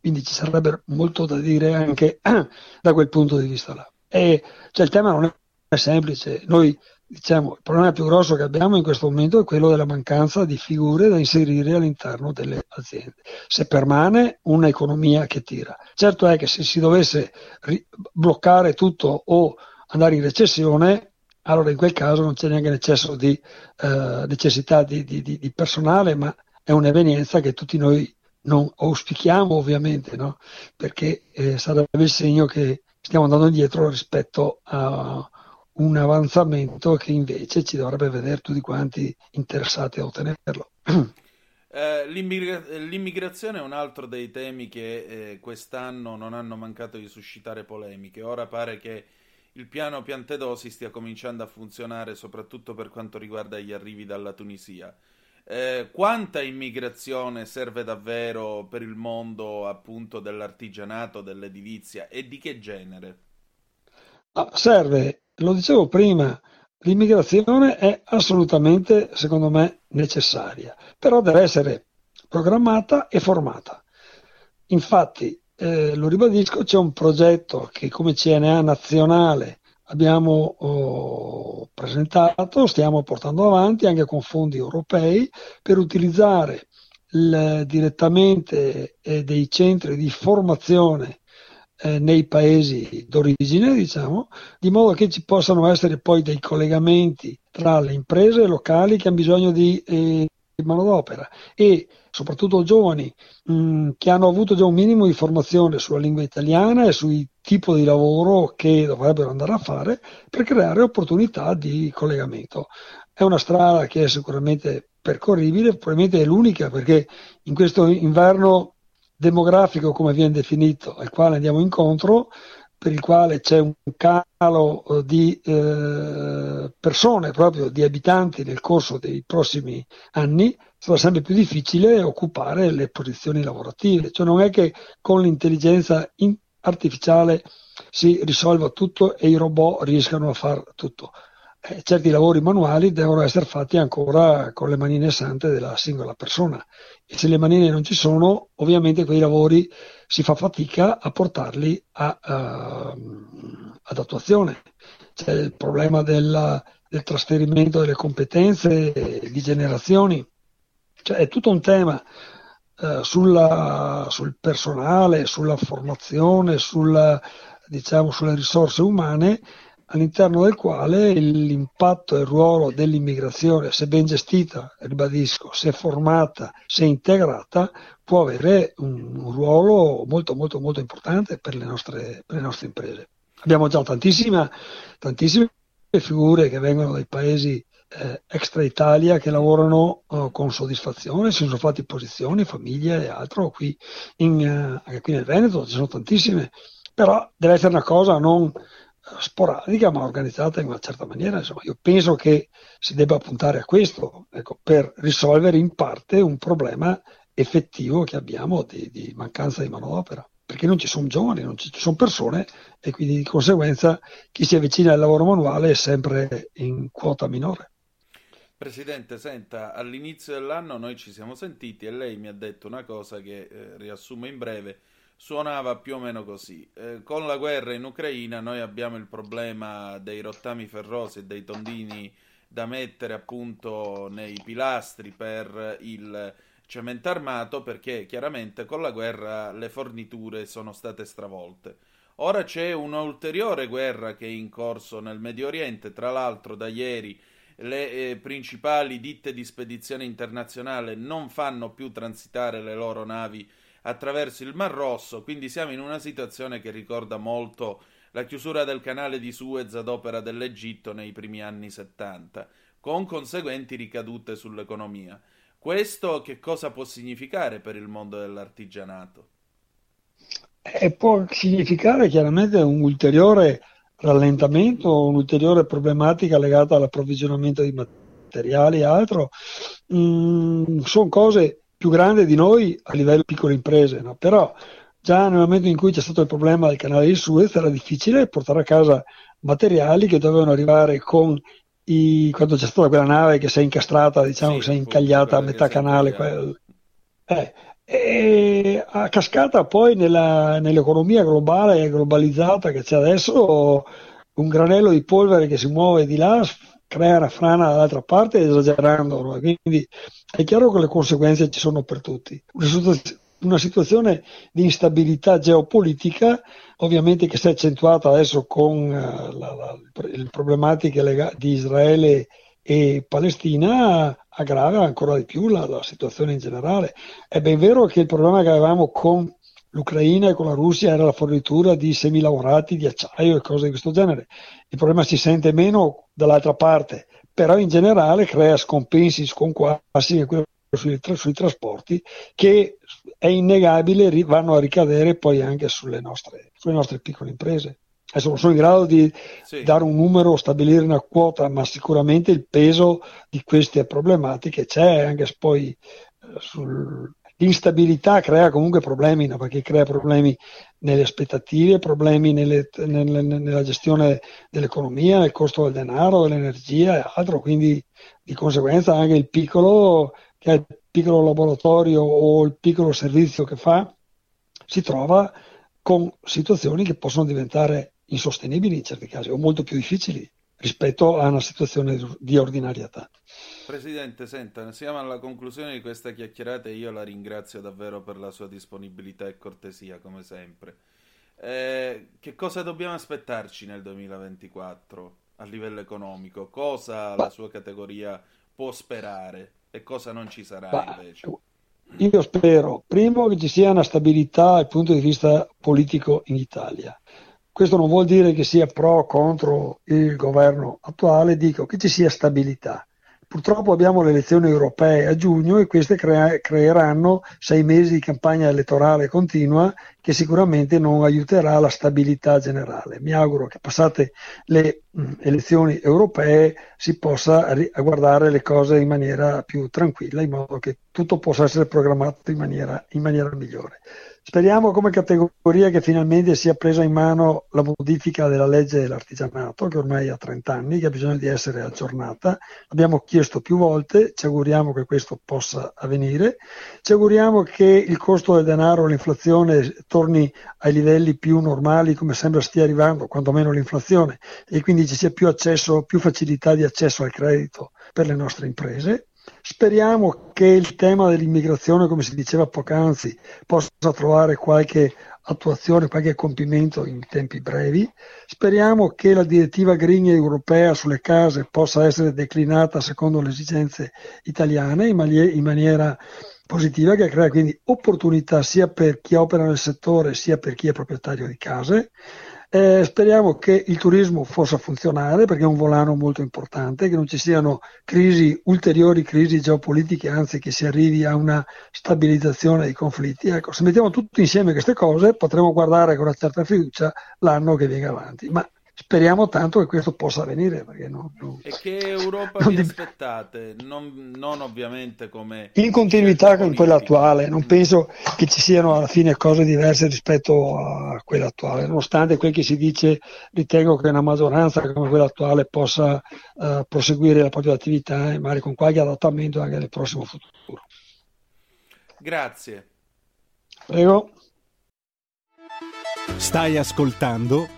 quindi ci sarebbe molto da dire anche da quel punto di vista là. E, cioè, il tema non è semplice, noi diciamo il problema più grosso che abbiamo in questo momento è quello della mancanza di figure da inserire all'interno delle aziende. Se permane un'economia che tira. Certo è che se si dovesse ri- bloccare tutto o andare in recessione, allora in quel caso non c'è neanche di, eh, necessità di, di, di, personale, ma è un'evenienza che tutti noi non auspichiamo ovviamente, no? perché eh, sarebbe il segno che stiamo andando indietro rispetto a un avanzamento che invece ci dovrebbe vedere tutti quanti interessati a ottenerlo. Eh, l'immigra- l'immigrazione è un altro dei temi che eh, quest'anno non hanno mancato di suscitare polemiche. Ora pare che il piano Piantedosi stia cominciando a funzionare soprattutto per quanto riguarda gli arrivi dalla Tunisia. Eh, quanta immigrazione serve davvero per il mondo appunto dell'artigianato, dell'edilizia e di che genere? Ah, serve, lo dicevo prima, l'immigrazione è assolutamente, secondo me, necessaria, però deve essere programmata e formata. Infatti, eh, lo ribadisco, c'è un progetto che come CNA nazionale abbiamo oh, presentato, stiamo portando avanti anche con fondi europei per utilizzare il- direttamente eh, dei centri di formazione eh, nei paesi d'origine, diciamo, di modo che ci possano essere poi dei collegamenti tra le imprese locali che hanno bisogno di, eh, manodopera e soprattutto giovani mh, che hanno avuto già un minimo di formazione sulla lingua italiana e sui tipo di lavoro che dovrebbero andare a fare per creare opportunità di collegamento. È una strada che è sicuramente percorribile, probabilmente è l'unica perché in questo inverno demografico, come viene definito, al quale andiamo incontro, per il quale c'è un calo eh, di eh, persone, proprio di abitanti nel corso dei prossimi anni, sarà sempre più difficile occupare le posizioni lavorative. Cioè non è che con l'intelligenza in- artificiale si risolva tutto e i robot riescano a fare tutto. Certi lavori manuali devono essere fatti ancora con le manine sante della singola persona e se le manine non ci sono, ovviamente quei lavori si fa fatica a portarli a, ehm, ad attuazione. C'è il problema della- del trasferimento delle competenze di generazioni, cioè è tutto un tema eh, sulla- sul personale, sulla formazione, sulla, diciamo, sulle risorse umane all'interno del quale l'impatto e il ruolo dell'immigrazione, se ben gestita, ribadisco, se formata, se integrata, può avere un, un ruolo molto molto molto importante per le nostre, per le nostre imprese. Abbiamo già tantissime figure che vengono dai paesi eh, extra Italia che lavorano eh, con soddisfazione, si sono fatti posizioni, famiglie e altro qui, in, eh, anche qui nel Veneto, ci sono tantissime, però deve essere una cosa non sporadica ma organizzata in una certa maniera. Insomma, io penso che si debba puntare a questo ecco, per risolvere in parte un problema effettivo che abbiamo di, di mancanza di manodopera. Perché non ci sono giovani, non ci, ci sono persone e quindi di conseguenza chi si avvicina al lavoro manuale è sempre in quota minore. Presidente, senta, all'inizio dell'anno noi ci siamo sentiti e lei mi ha detto una cosa che eh, riassumo in breve, suonava più o meno così. Eh, con la guerra in Ucraina noi abbiamo il problema dei rottami ferrosi e dei tondini da mettere appunto nei pilastri per il cemento armato perché chiaramente con la guerra le forniture sono state stravolte. Ora c'è un'ulteriore guerra che è in corso nel Medio Oriente, tra l'altro da ieri le eh, principali ditte di spedizione internazionale non fanno più transitare le loro navi attraverso il Mar Rosso, quindi siamo in una situazione che ricorda molto la chiusura del canale di Suez ad opera dell'Egitto nei primi anni 70, con conseguenti ricadute sull'economia. Questo che cosa può significare per il mondo dell'artigianato? E può significare chiaramente un ulteriore rallentamento, un'ulteriore problematica legata all'approvvigionamento di materiali e altro. Mm, sono cose più grandi di noi a livello piccole imprese, no? però già nel momento in cui c'è stato il problema del canale di Suez era difficile portare a casa materiali che dovevano arrivare con i, quando c'è stata quella nave che si è incastrata, diciamo Sì, che si è incagliata a metà canale. quel- eh, e a cascata poi nella- nell'economia globale e globalizzata che c'è adesso, un granello di polvere che si muove di là s- crea una frana dall'altra parte esagerando? Quindi è chiaro che le conseguenze ci sono per tutti. Una, situaz- una situazione di instabilità geopolitica, ovviamente che si è accentuata adesso con eh, la- la- le problematiche di Israele e Palestina, aggrava ancora di più la, la situazione in generale. È ben vero che il problema che avevamo con l'Ucraina e con la Russia era la fornitura di semilavorati, di acciaio e cose di questo genere. Il problema si sente meno dall'altra parte, però in generale crea scompensi, sconquassi sui, tra- sui trasporti che è innegabile ri- vanno a ricadere poi anche sulle nostre, sulle nostre piccole imprese. Adesso non sono in grado di Sì. dare un numero, stabilire una quota, ma sicuramente il peso di queste problematiche c'è anche poi eh, sul- L'instabilità crea comunque problemi, no? perché crea problemi nelle aspettative, problemi nelle- nelle- nella gestione dell'economia, nel costo del denaro, dell'energia e altro, quindi di conseguenza anche il piccolo, che è il piccolo laboratorio o il piccolo servizio che fa, si trova con situazioni che possono diventare insostenibili in certi casi o molto più difficili. rispetto a una situazione di ordinarietà. Presidente, senta, siamo alla conclusione di questa chiacchierata e io la ringrazio davvero per la sua disponibilità e cortesia, come sempre. Eh, che cosa dobbiamo aspettarci nel 2024 a livello economico? Cosa la sua categoria può sperare e cosa non ci sarà Ma invece? io spero, primo, che ci sia una stabilità dal punto di vista politico in Italia. Questo non vuol dire che sia pro o contro il governo attuale, dico che ci sia stabilità. Purtroppo abbiamo le elezioni europee a giugno e queste crea- creeranno sei mesi di campagna elettorale continua che sicuramente non aiuterà la stabilità generale. Mi auguro che passate le mh, elezioni europee si possa ri- guardare le cose in maniera più tranquilla, in modo che tutto possa essere programmato in maniera, in maniera migliore. Speriamo come categoria che finalmente sia presa in mano la modifica della legge dell'artigianato, che ormai ha 30 anni, che ha bisogno di essere aggiornata. Abbiamo chiesto più volte, ci auguriamo che questo possa avvenire. Ci auguriamo che il costo del denaro, l'inflazione torni ai livelli più normali, come sembra stia arrivando, quantomeno l'inflazione, e quindi ci sia più accesso, più facilità di accesso al credito per le nostre imprese. Speriamo che il tema dell'immigrazione, come si diceva poc'anzi, possa trovare qualche attuazione, qualche compimento in tempi brevi. Speriamo che la direttiva Green europea sulle case possa essere declinata secondo le esigenze italiane in, manie- in maniera positiva, che crea quindi opportunità sia per chi opera nel settore sia per chi è proprietario di case. Eh, speriamo che il turismo possa funzionare perché è un volano molto importante, che non ci siano crisi, ulteriori crisi geopolitiche, anzi che si arrivi a una stabilizzazione dei conflitti. Ecco, se mettiamo tutti insieme queste cose potremo guardare con una certa fiducia l'anno che viene avanti. Ma speriamo tanto che questo possa avvenire. Perché no, no. E che Europa Non vi dip- aspettate? Non, non ovviamente come... in continuità con quella attuale, non penso che ci siano alla fine cose diverse rispetto a quella attuale, nonostante quel che si dice, ritengo che una maggioranza come quella attuale possa eh, proseguire la propria attività e magari con qualche adattamento anche nel prossimo futuro. Grazie. Prego. Stai ascoltando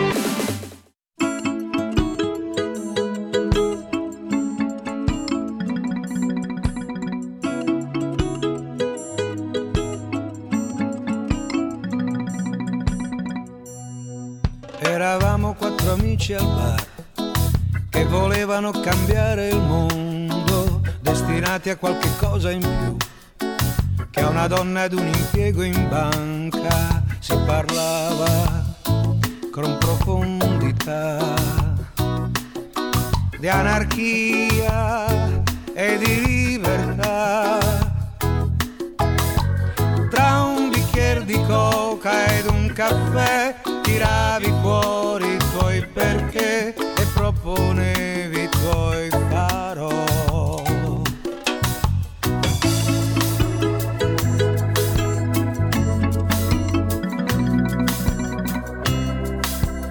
Amici al bar che volevano cambiare il mondo, destinati a qualche cosa in più, che a una donna ed un impiego in banca si parlava con profondità di anarchia e di libertà. Tra un bicchiere di coca ed un caffè tiravi fuori proponevi tuoi farò.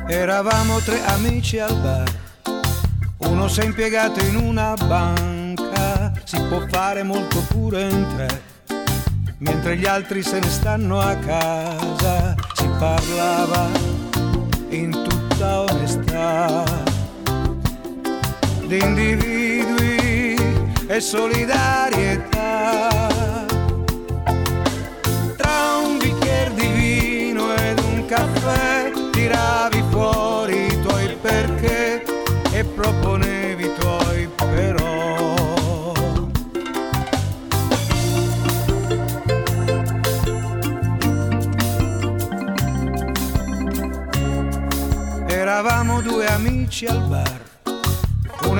Eravamo tre amici al bar, uno si è impiegato in una banca, si può fare molto pure in tre mentre gli altri se ne stanno a casa, si parlava in tutta onestà di individui e solidarietà. Tra un bicchiere di vino ed un caffè tiravi fuori i tuoi perché e proponevi i tuoi però. Eravamo due amici al bar,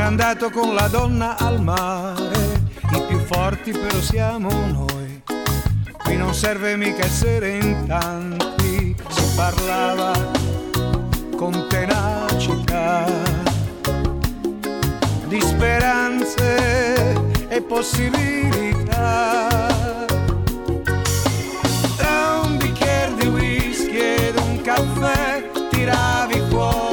è andato con la donna al mare, i più forti però siamo noi. Qui non serve mica essere in tanti, parlava con tenacità di speranze e possibilità. Tra un bicchiere di whisky ed un caffè tiravi fuori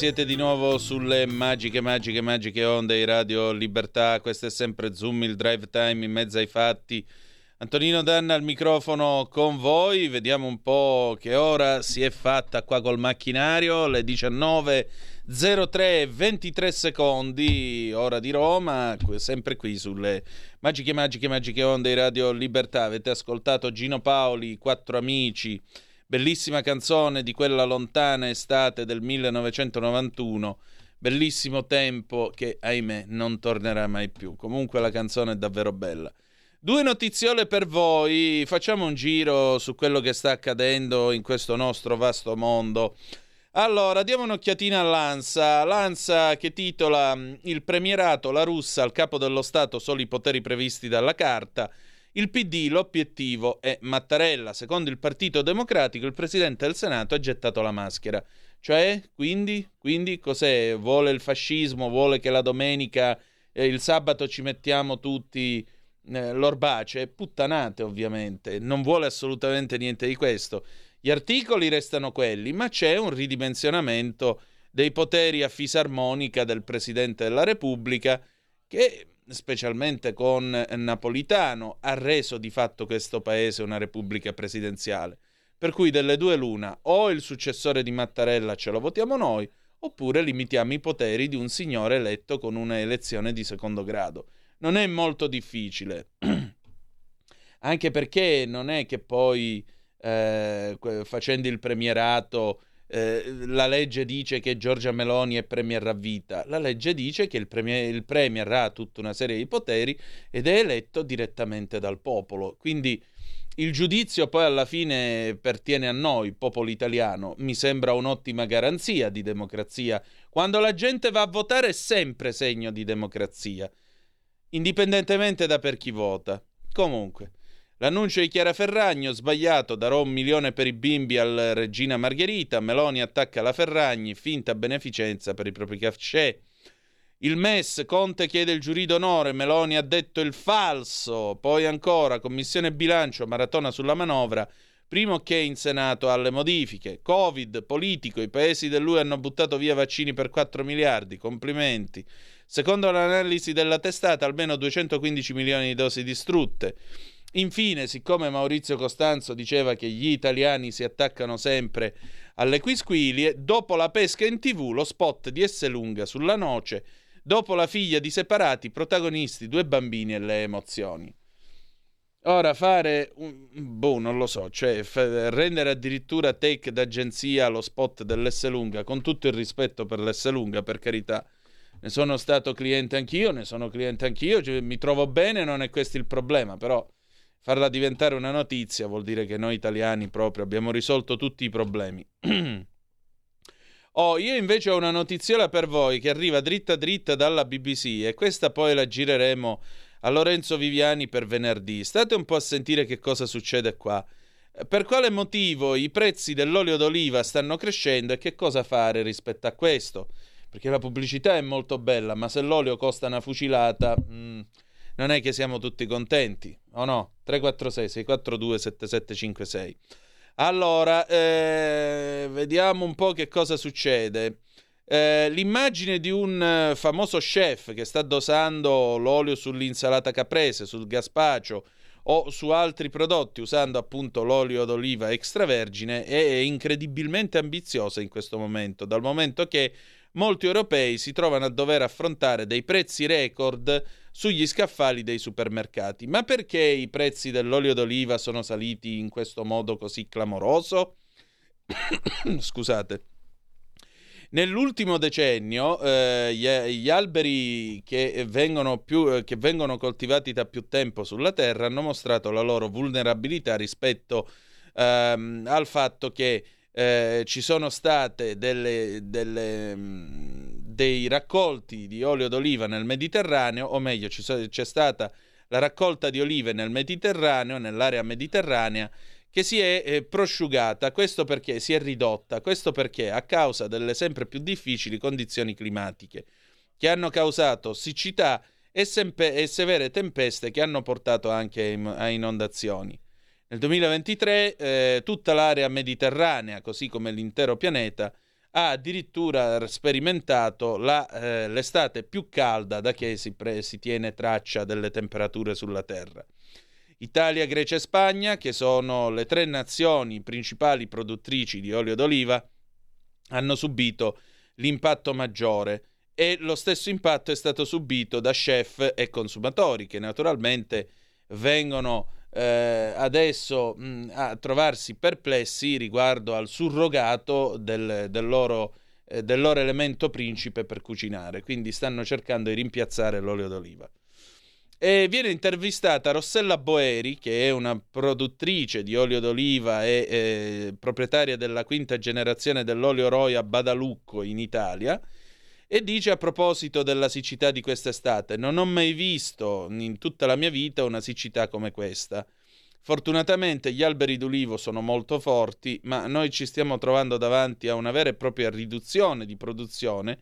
siete di nuovo sulle magiche, magiche, magiche onde di Radio Libertà. Questo è sempre Zoom, il drive time in mezzo ai fatti. Antonino Danna al microfono con voi. Vediamo un po' che ora si è fatta qua col macchinario. Le 19.03, 23 secondi, ora di Roma. Sempre qui sulle magiche, magiche, magiche onde di Radio Libertà. Avete ascoltato Gino Paoli, Quattro Amici. Bellissima canzone di quella lontana estate del 1991. Bellissimo tempo che, ahimè, non tornerà mai più. Comunque la canzone è davvero bella. Due notiziole per voi. Facciamo un giro su quello che sta accadendo in questo nostro vasto mondo. Allora, diamo un'occhiatina all'ANSA. L'ANSA che titola mm, Il premierato, la russa, al capo dello Stato, solo i poteri previsti dalla Carta. Il PD, l'obiettivo è Mattarella. Secondo il Partito Democratico, il Presidente del Senato ha gettato la maschera. Cioè, quindi, quindi cos'è? Vuole il fascismo? Vuole che la domenica, eh, il sabato ci mettiamo tutti eh, l'orbace? Puttanate, ovviamente. Non vuole assolutamente niente di questo. Gli articoli restano quelli, ma c'è un ridimensionamento dei poteri a fisarmonica del Presidente della Repubblica che specialmente con Napolitano, ha reso di fatto questo paese una repubblica presidenziale. Per cui delle due l'una, o il successore di Mattarella ce lo votiamo noi, oppure limitiamo i poteri di un signore eletto con una elezione di secondo grado. Non è molto difficile, anche perché non è che poi eh, facendo il premierato eh, la legge dice che Giorgia Meloni è premier a vita, la legge dice che il premier, il premier ha tutta una serie di poteri ed è eletto direttamente dal popolo. Quindi il giudizio poi alla fine pertiene a noi, popolo italiano, mi sembra un'ottima garanzia di democrazia. Quando la gente va a votare è sempre segno di democrazia, indipendentemente da per chi vota. Comunque. L'annuncio di Chiara Ferragno, sbagliato, darò un milione per i bimbi al Regina Margherita, Meloni attacca la Ferragni, finta beneficenza per i propri cachet. Il MES, Conte chiede il giurì d'onore, Meloni ha detto il falso. Poi ancora, Commissione bilancio, maratona sulla manovra, primo che in Senato alle modifiche. Covid, politico, i paesi dell'UE hanno buttato via vaccini per 4 miliardi, complimenti. Secondo l'analisi della testata, almeno 215 milioni di dosi distrutte. Infine, siccome Maurizio Costanzo diceva che gli italiani si attaccano sempre alle quisquilie, dopo la pesca in tv, lo spot di Esselunga sulla noce, dopo la figlia di separati, protagonisti, due bambini e le emozioni. Ora fare, un, boh, non lo so, cioè f- rendere addirittura take d'agenzia lo spot dell'Esselunga, con tutto il rispetto per l'Esselunga, per carità, ne sono stato cliente anch'io, ne sono cliente anch'io, cioè, mi trovo bene, non è questo il problema, però farla diventare una notizia vuol dire che noi italiani proprio abbiamo risolto tutti i problemi. oh, io invece ho una notiziola per voi che arriva dritta dritta dalla BBC e questa poi la gireremo a Lorenzo Viviani per venerdì. State un po' a sentire che cosa succede qua. Per quale motivo i prezzi dell'olio d'oliva stanno crescendo e che cosa fare rispetto a questo? Perché la pubblicità è molto bella, ma se l'olio costa una fucilata, mm, non è che siamo tutti contenti, o no? 346 642 7756. Allora, eh, vediamo un po' che cosa succede. Eh, l'immagine di un eh, famoso chef che sta dosando l'olio sull'insalata caprese, sul gazpacio o su altri prodotti usando appunto l'olio d'oliva extravergine è incredibilmente ambiziosa in questo momento, dal momento che molti europei si trovano a dover affrontare dei prezzi record sugli scaffali dei supermercati. Ma perché i prezzi dell'olio d'oliva sono saliti in questo modo così clamoroso? Scusate. Nell'ultimo decennio eh, gli, gli, alberi che vengono, più, eh, che vengono, coltivati da più tempo sulla Terra hanno mostrato la loro vulnerabilità rispetto ehm, al fatto che eh, ci sono state delle, delle, mh, dei raccolti di olio d'oliva nel Mediterraneo, o meglio so, c'è stata la raccolta di olive nel Mediterraneo, nell'area mediterranea, che si è eh, prosciugata, questo perché si è ridotta, questo perché a causa delle sempre più difficili condizioni climatiche che hanno causato siccità e, sempe- e severe tempeste che hanno portato anche a inondazioni. Nel 2023 eh, tutta l'area mediterranea, così come l'intero pianeta, ha addirittura sperimentato la, eh, l'estate più calda da che si, pre- si tiene traccia delle temperature sulla Terra. Italia, Grecia e Spagna, che sono le tre nazioni principali produttrici di olio d'oliva, hanno subito l'impatto maggiore e lo stesso impatto è stato subito da chef e consumatori che naturalmente vengono eh, adesso mh, a trovarsi perplessi riguardo al surrogato del, del, loro, eh, del loro elemento principe per cucinare, quindi stanno cercando di rimpiazzare l'olio d'oliva. E viene intervistata Rossella Boeri, che è una produttrice di olio d'oliva e eh, proprietaria della quinta generazione dell'olio Roya Badalucco in Italia, e dice a proposito della siccità di quest'estate: Non ho mai visto in tutta la mia vita una siccità come questa. Fortunatamente gli alberi d'ulivo sono molto forti, ma noi ci stiamo trovando davanti a una vera e propria riduzione di produzione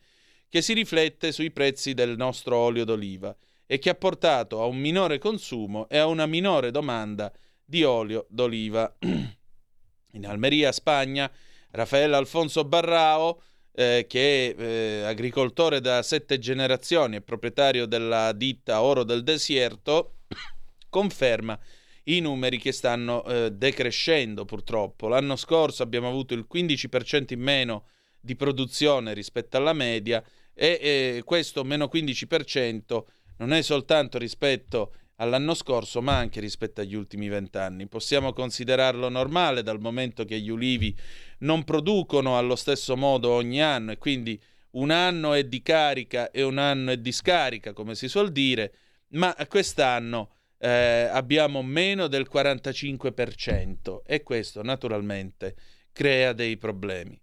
che si riflette sui prezzi del nostro olio d'oliva e che ha portato a un minore consumo e a una minore domanda di olio d'oliva. In Almeria, Spagna, Raffaele Alfonso Barrao, eh, che è eh, agricoltore da sette generazioni e proprietario della ditta Oro del Desierto, conferma i numeri che stanno eh, decrescendo purtroppo. L'anno scorso abbiamo avuto il 15% in meno di produzione rispetto alla media e eh, questo meno 15% non è soltanto rispetto all'anno scorso, ma anche rispetto agli ultimi vent'anni. Possiamo considerarlo normale dal momento che gli ulivi non producono allo stesso modo ogni anno e quindi un anno è di carica e un anno è di scarica, come si suol dire, ma quest'anno eh, abbiamo meno del 45% e questo naturalmente crea dei problemi.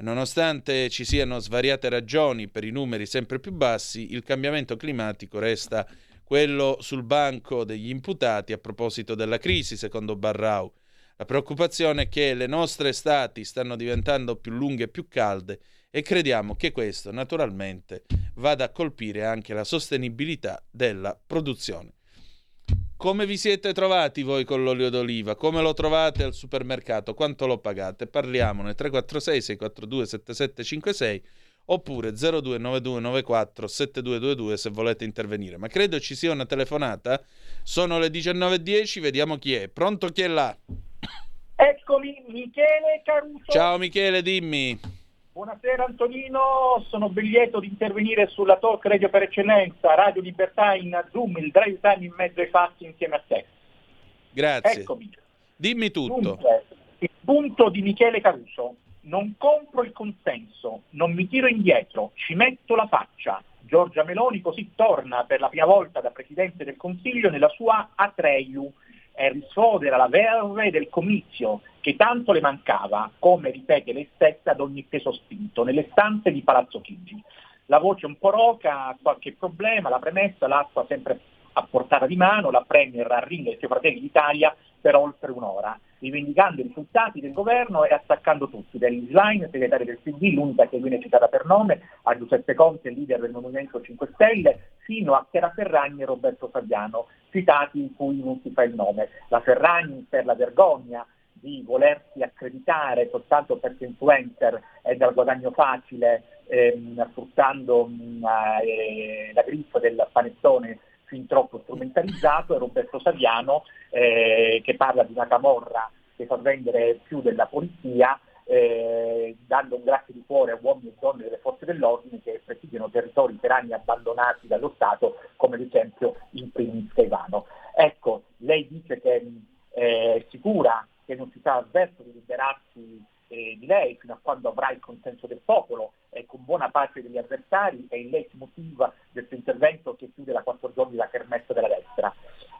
Nonostante ci siano svariate ragioni per i numeri sempre più bassi, il cambiamento climatico resta quello sul banco degli imputati a proposito della crisi, secondo Barrau. La preoccupazione è che le nostre estati stanno diventando più lunghe e più calde e crediamo che questo naturalmente vada a colpire anche la sostenibilità della produzione. Come vi siete trovati voi con l'olio d'oliva? Come lo trovate al supermercato? Quanto lo pagate? Parliamone 346 642 7756 oppure 029294 7222 se volete intervenire. Ma credo ci sia una telefonata. Sono le 19.10, vediamo chi è. Pronto chi è là? Eccomi, Michele Caruso. Ciao Michele, dimmi. Buonasera Antonino, sono ben lieto di intervenire sulla talk radio per eccellenza, Radio Libertà in Zoom, il drive time in mezzo ai fatti insieme a te. Grazie. Eccomi. Dimmi tutto. Dunque, il punto di Michele Caruso. Non compro il consenso, non mi tiro indietro, ci metto la faccia. Giorgia Meloni così torna per la prima volta da Presidente del Consiglio nella sua Atreiu e risfodera la verve del comizio che tanto le mancava, come ripete lei stessa ad ogni peso spinto, nelle stanze di Palazzo Chigi. La voce un po' roca, qualche problema, la premessa, l'acqua sempre a portata di mano, la Premier arringa i suoi fratelli d'Italia per oltre un'ora, rivendicando i risultati del governo e attaccando tutti, dagli Slime, segretario del PD, l'unica che viene citata per nome, a Giuseppe Conte, leader del Movimento 5 Stelle, fino a Chiara Ferragni e Roberto Fabiano, citati in cui non si fa il nome. La Ferragni per la vergogna di volersi accreditare soltanto perché influencer è dal guadagno facile, ehm, sfruttando mh, eh, la griffa del panettone fin troppo strumentalizzato, e Roberto Saviano eh, che parla di una camorra che fa vendere più della polizia, eh, dando un grazie di cuore a uomini e donne delle forze dell'ordine che presidiano territori per anni abbandonati dallo Stato, come ad esempio in primis Caivano. Ecco, lei dice che eh, è sicura che non si sta verso di liberarsi eh, di lei fino a quando avrà il consenso del popolo e con buona pace degli avversari è il leitmotiv del suo intervento che chiude la quattro giorni la kermesse della destra.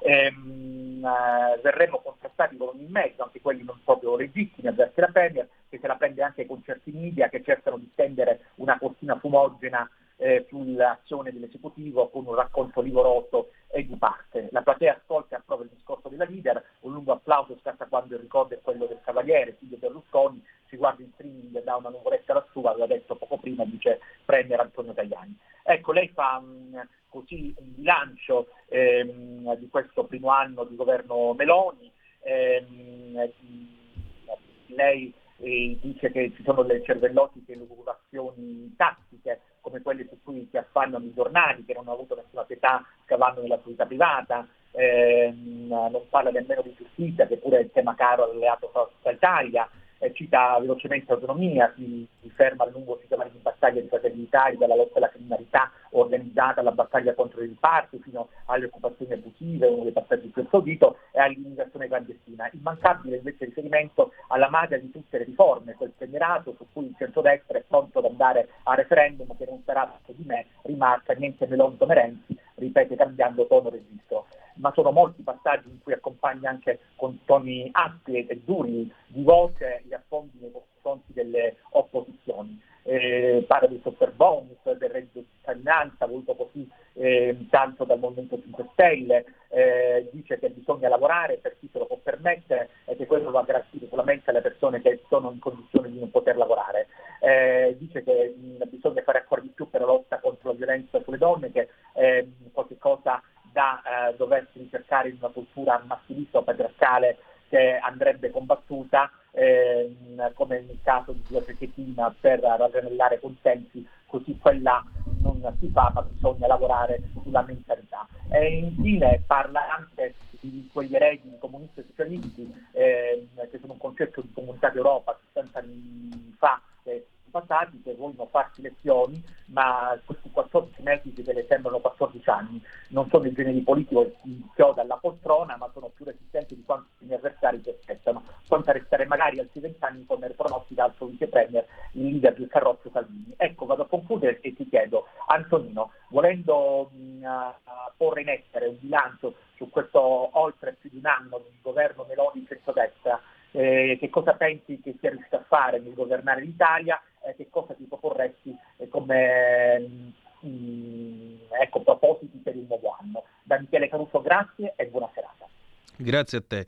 Ehm, eh, verremo contrastati con ogni mezzo, anche quelli non proprio legittimi, avversi la Premier, che se la prende anche con certi media che cercano di stendere una cortina fumogena eh, sull'azione dell'esecutivo con un racconto livoroso e di parte. La platea ascolta e approva il discorso della leader, un lungo applauso scatta quando il ricordo è quello del Cavaliere, figlio Berlusconi, si guarda in streaming da una nuvoletta lassù, aveva detto poco prima, dice Premier Antonio Tajani. Ecco, lei fa mh, così un bilancio ehm, di questo primo anno di governo Meloni, ehm, lei eh, dice che ci sono le cervellotiche lucubrazioni tattiche come quelle su cui si affannano i giornali che non hanno avuto nessuna pietà scavando nella vita privata, ehm, non parla nemmeno di giustizia che pure è il tema caro all'alleato Forza Italia, eh, cita velocemente autonomia, si, si ferma a lungo si chiama di battaglia di fratelli d'Italia, dalla lotta alla criminalità organizzata alla battaglia contro i riparti fino alle occupazioni abusive, uno dei passaggi più applaudito, e all'immigrazione clandestina. Immancabile invece riferimento alla madre di tutte le riforme, quel premierato su cui il centrodestra è pronto ad andare a referendum che non sarà fatto di me, rimarca niente Melonto Merenzi, ripete cambiando tono registro ma sono molti passaggi in cui accompagna anche con toni aspri e duri di voce gli affondi nei confronti delle opposizioni. Eh, parla del super bonus, del reddito di cittadinanza voluto così eh, tanto dal Movimento 5 Stelle, eh, dice che bisogna lavorare per chi se lo può permettere e che questo va garantito solamente alle persone che sono in condizione di non poter lavorare. Eh, dice che mh, bisogna fare ancora di più per la lotta contro la violenza sulle donne, che è qualche cosa da eh, doversi ricercare in una cultura massilista o patriarcale che andrebbe combattuta, come nel caso di Giuseppe Chettina per ragionellare consensi, così quella non si fa, ma bisogna lavorare sulla mentalità. E infine parla anche di quegli eredi comunisti e socialisti, ehm, che sono un concetto di comunità d'Europa 60 anni fa, che passati che vogliono farsi lezioni, ma questi 14 mesi che le sembrano 14 anni non sono il genere politico che chioda alla poltrona, ma sono più resistenti di quanto i miei avversari si aspettano, quanto a magari altri 20 anni come pronostica al suo vice premier, il leader del carrozzo Salvini. Ecco, vado a concludere e ti chiedo, Antonino, volendo mh, porre in essere un bilancio su questo oltre più di un anno di governo Meloni centrodestra, eh, che cosa pensi che sia riuscito a fare nel governare l'Italia e che cosa ti proporresti eh, come mh, ecco, propositi per il nuovo anno. Da Michele Caruso grazie e buona serata. Grazie a te.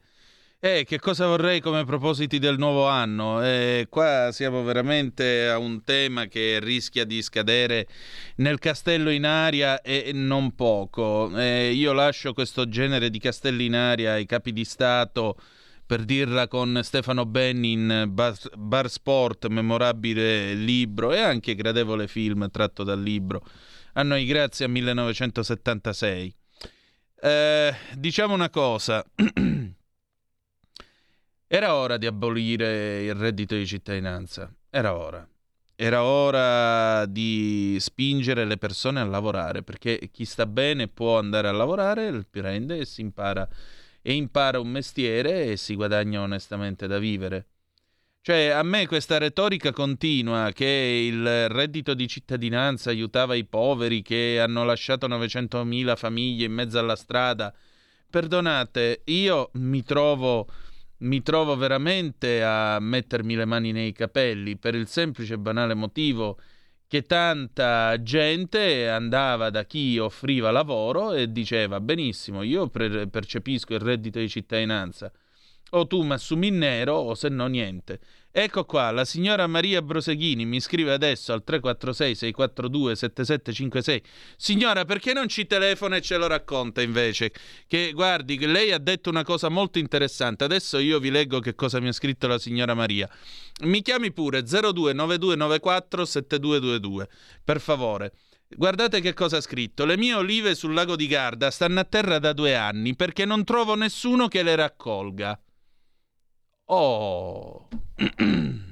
Eh, che cosa vorrei come propositi del nuovo anno? Eh, qua siamo veramente a un tema che rischia di scadere nel castello in aria e non poco. Eh, io lascio questo genere di castelli in aria ai capi di Stato per dirla con Stefano Benni in Bar, Bar Sport, memorabile libro e anche gradevole film tratto dal libro. A noi grazie a 1976. Eh, diciamo una cosa. Era ora di abolire il reddito di cittadinanza. Era ora. Era ora di spingere le persone a lavorare perché chi sta bene può andare a lavorare, prende e si impara e impara un mestiere e si guadagna onestamente da vivere. Cioè, a me questa retorica continua che il reddito di cittadinanza aiutava i poveri che hanno lasciato 900.000 famiglie in mezzo alla strada. Perdonate, io mi trovo, mi trovo veramente a mettermi le mani nei capelli per il semplice e banale motivo che tanta gente andava da chi offriva lavoro e diceva benissimo, io pre- percepisco il reddito di cittadinanza, o tu mi assumi in nero o se no niente. Ecco qua, la signora Maria Broseghini mi scrive adesso al 346-642-7756. Signora, perché non ci telefona e ce lo racconta invece? Che guardi, lei ha detto una cosa molto interessante. Adesso io vi leggo che cosa mi ha scritto la signora Maria. Mi chiami pure 029294 7222. Per favore. Guardate che cosa ha scritto. Le mie olive sul lago di Garda stanno a terra da due anni perché non trovo nessuno che le raccolga. Oh.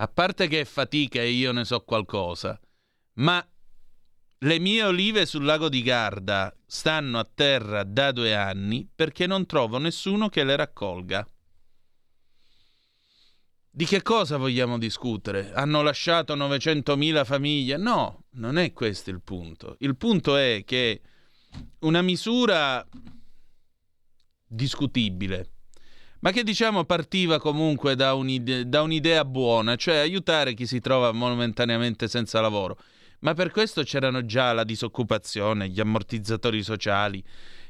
A parte che è fatica e io ne so qualcosa, ma le mie olive sul lago di Garda stanno a terra da due anni perché non trovo nessuno che le raccolga. Di che cosa vogliamo discutere? Hanno lasciato 900.000 famiglie? No, non è questo il punto. Il punto è che una misura discutibile, ma che diciamo partiva comunque da, un'ide- da un'idea buona, cioè aiutare chi si trova momentaneamente senza lavoro. Ma per questo c'erano già la disoccupazione, gli ammortizzatori sociali,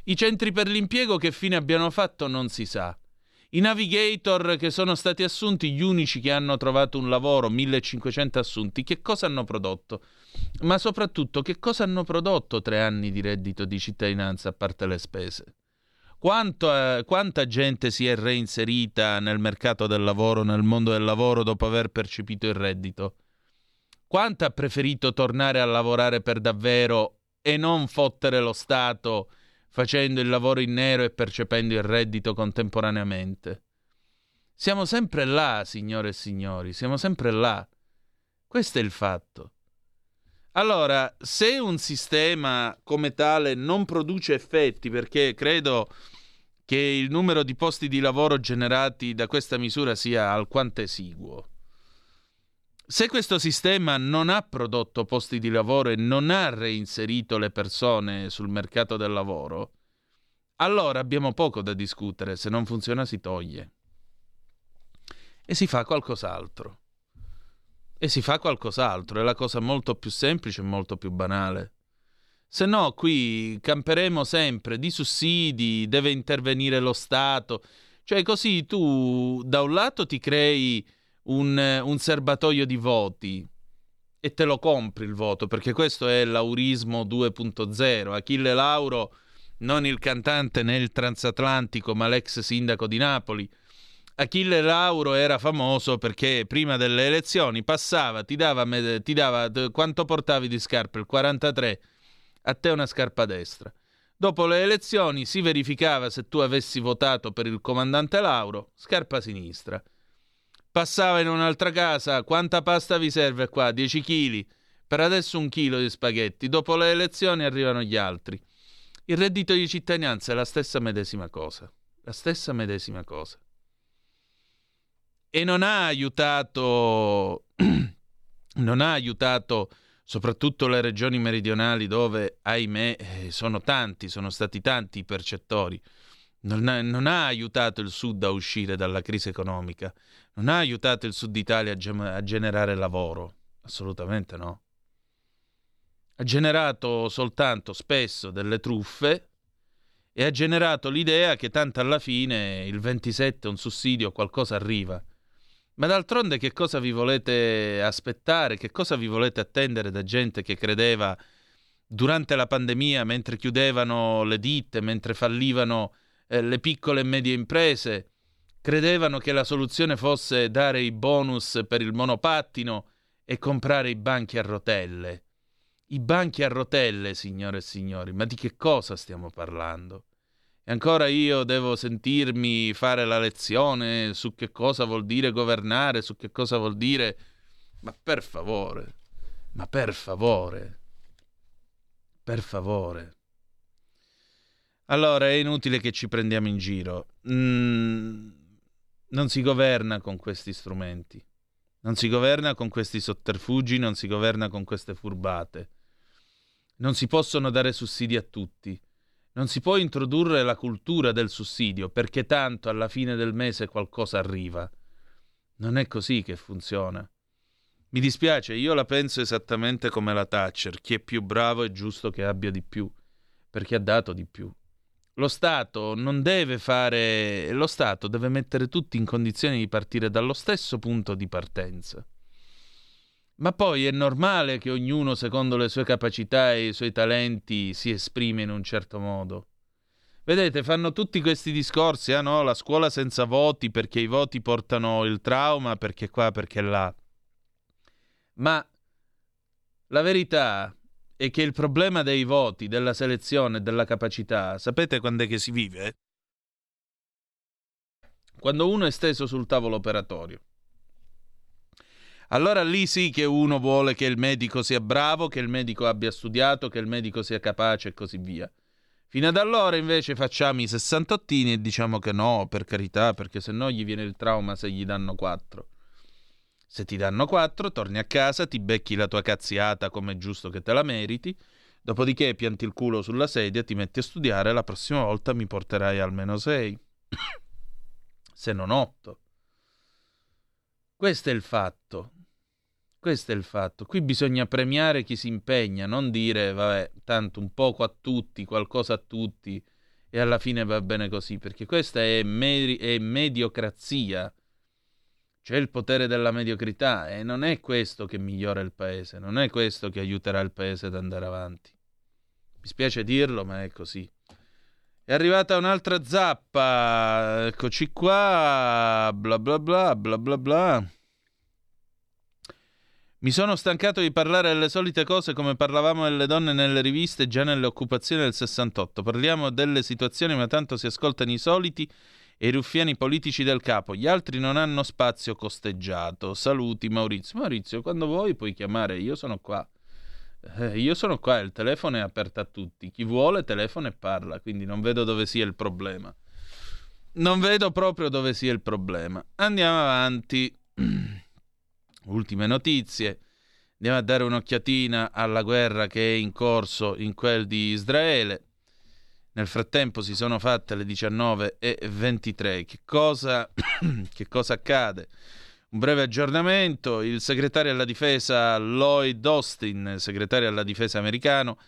i centri per l'impiego che fine abbiano fatto non si sa. I navigator che sono stati assunti, gli unici che hanno trovato un lavoro, 1500 assunti, che cosa hanno prodotto? Ma soprattutto che cosa hanno prodotto tre anni di reddito di cittadinanza a parte le spese? Quanto, eh, quanta gente si è reinserita nel mercato del lavoro, nel mondo del lavoro dopo aver percepito il reddito? Quanto ha preferito tornare a lavorare per davvero e non fottere lo Stato facendo il lavoro in nero e percependo il reddito contemporaneamente? Siamo sempre là, signore e signori, siamo sempre là. Questo è il fatto. Allora, se un sistema come tale non produce effetti, perché credo che il numero di posti di lavoro generati da questa misura sia alquanto esiguo, se questo sistema non ha prodotto posti di lavoro e non ha reinserito le persone sul mercato del lavoro, allora abbiamo poco da discutere, se non funziona si toglie. E si fa qualcos'altro e si fa qualcos'altro, è la cosa molto più semplice e molto più banale. Se no, qui camperemo sempre di sussidi, deve intervenire lo Stato. Cioè, così tu da un lato ti crei un, un serbatoio di voti e te lo compri il voto, perché questo è l'aurismo 2.0. Achille Lauro, non il cantante né il transatlantico, ma l'ex sindaco di Napoli, Achille Lauro era famoso perché prima delle elezioni passava, ti dava, ti dava quanto portavi di scarpe, il 43, a te una scarpa destra. Dopo le elezioni si verificava se tu avessi votato per il comandante Lauro, scarpa sinistra. Passava in un'altra casa, quanta pasta vi serve qua? 10 kg. Per adesso un chilo di spaghetti. Dopo le elezioni arrivano gli altri. Il reddito di cittadinanza è la stessa medesima cosa. La stessa medesima cosa e non ha aiutato, non ha aiutato soprattutto le regioni meridionali dove, ahimè, eh, sono tanti, sono stati tanti i percettori. Non ha, non ha, aiutato il Sud a uscire dalla crisi economica, non ha aiutato il Sud Italia a, gem- a generare lavoro, assolutamente no. Ha generato soltanto spesso delle truffe e ha generato l'idea che tanto alla fine il 27 un sussidio qualcosa arriva. Ma d'altronde che cosa vi volete aspettare? Che cosa vi volete attendere da gente che credeva durante la pandemia, mentre chiudevano le ditte, mentre fallivano eh, le piccole e medie imprese, credevano che la soluzione fosse dare i bonus per il monopattino e comprare i banchi a rotelle. I banchi a rotelle, signore e signori, ma di che cosa stiamo parlando? E ancora io devo sentirmi fare la lezione su che cosa vuol dire governare, su che cosa vuol dire... Ma per favore, ma per favore, per favore. Allora è inutile che ci prendiamo in giro. Mm, non si governa con questi strumenti. Non si governa con questi sotterfugi, non si governa con queste furbate. Non si possono dare sussidi a tutti. Non si può introdurre la cultura del sussidio perché tanto alla fine del mese qualcosa arriva. Non è così che funziona. Mi dispiace, io la penso esattamente come la Thatcher. Chi è più bravo è giusto che abbia di più, perché ha dato di più. Lo Stato non deve fare... Lo Stato deve mettere tutti in condizione di partire dallo stesso punto di partenza. Ma poi è normale che ognuno, secondo le sue capacità e i suoi talenti, si esprime in un certo modo. Vedete, fanno tutti questi discorsi, ah no, la scuola senza voti perché i voti portano il trauma, perché qua, perché là. Ma la verità è che il problema dei voti, della selezione, della capacità, sapete quando è che si vive? Quando uno è steso sul tavolo operatorio. Allora lì sì che uno vuole che il medico sia bravo, che il medico abbia studiato, che il medico sia capace e così via. Fino ad allora invece facciamo i sessantottini e diciamo che no, per carità, perché se no gli viene il trauma se gli danno quattro. Se ti danno quattro, torni a casa, ti becchi la tua cazziata come è giusto che te la meriti, dopodiché pianti il culo sulla sedia, ti metti a studiare, la prossima volta mi porterai almeno sei. se non otto. Questo è il fatto. Questo è il fatto. Qui bisogna premiare chi si impegna, non dire, vabbè, tanto un poco a tutti, qualcosa a tutti e alla fine va bene così, perché questa è, meri- è mediocrazia. C'è il potere della mediocrità e non è questo che migliora il paese, non è questo che aiuterà il paese ad andare avanti. Mi spiace dirlo, ma è così. È arrivata un'altra zappa, eccoci qua, bla bla bla bla bla bla. Mi sono stancato di parlare delle solite cose come parlavamo delle donne nelle riviste già nelle occupazioni del 68. Parliamo delle situazioni ma tanto si ascoltano i soliti e i ruffiani politici del capo. Gli altri non hanno spazio costeggiato. Saluti Maurizio. Maurizio, quando vuoi puoi chiamare, io sono qua. Eh, io sono qua, il telefono è aperto a tutti. Chi vuole telefona e parla, quindi non vedo dove sia il problema. Non vedo proprio dove sia il problema. Andiamo avanti. Ultime notizie. Andiamo a dare un'occhiatina alla guerra che è in corso in quel di Israele. Nel frattempo si sono fatte le 19.23. Che cosa, che cosa accade? Un breve aggiornamento. Il segretario alla difesa Lloyd Austin, segretario alla difesa americano,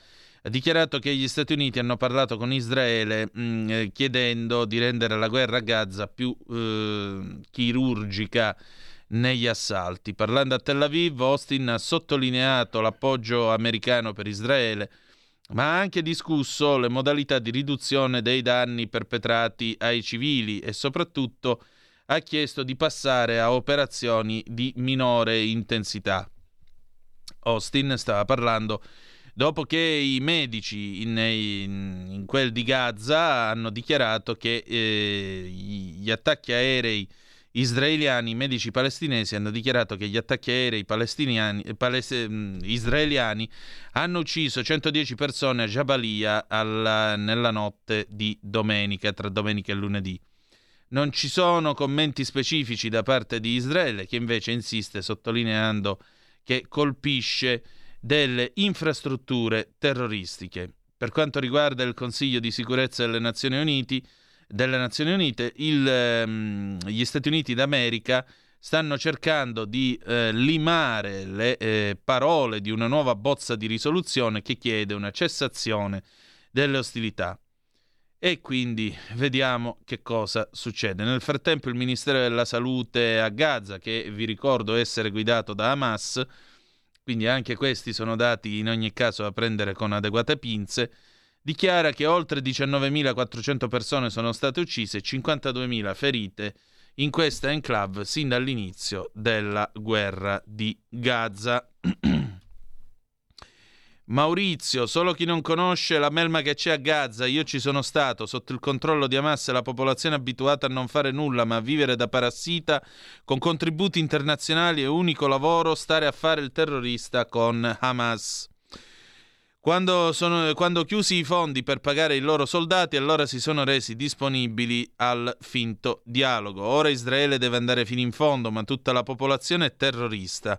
ha dichiarato che gli Stati Uniti hanno parlato con Israele mh, eh, chiedendo di rendere la guerra a Gaza più eh, chirurgica negli assalti. Parlando a Tel Aviv, Austin ha sottolineato l'appoggio americano per Israele, ma ha anche discusso le modalità di riduzione dei danni perpetrati ai civili e soprattutto ha chiesto di passare a operazioni di minore intensità. Austin stava parlando dopo che i medici in, in, in quel di Gaza hanno dichiarato che eh, gli attacchi aerei israeliani, medici palestinesi hanno dichiarato che gli attacchi aerei palest- mm, israeliani hanno ucciso 110 persone a Jabalia alla, nella notte di domenica, tra domenica e lunedì. Non ci sono commenti specifici da parte di Israele, che invece insiste sottolineando che colpisce delle infrastrutture terroristiche. Per quanto riguarda il Consiglio di sicurezza delle Nazioni Unite, delle Nazioni Unite, il, ehm, gli Stati Uniti d'America stanno cercando di eh, limare le eh, parole di una nuova bozza di risoluzione che chiede una cessazione delle ostilità. E quindi vediamo che cosa succede. Nel frattempo il Ministero della Salute a Gaza, che vi ricordo essere guidato da Hamas, quindi anche questi sono dati in ogni caso da prendere con adeguate pinze, dichiara che oltre 19.400 persone sono state uccise e 52.000 ferite in questa enclave sin dall'inizio della guerra di Gaza. Maurizio, solo chi non conosce la melma che c'è a Gaza, io ci sono stato, sotto il controllo di Hamas e la popolazione abituata a non fare nulla ma a vivere da parassita, con contributi internazionali e unico lavoro stare a fare il terrorista con Hamas. Quando, sono, quando chiusi i fondi per pagare i loro soldati, allora si sono resi disponibili al finto dialogo. Ora Israele deve andare fino in fondo, ma tutta la popolazione è terrorista.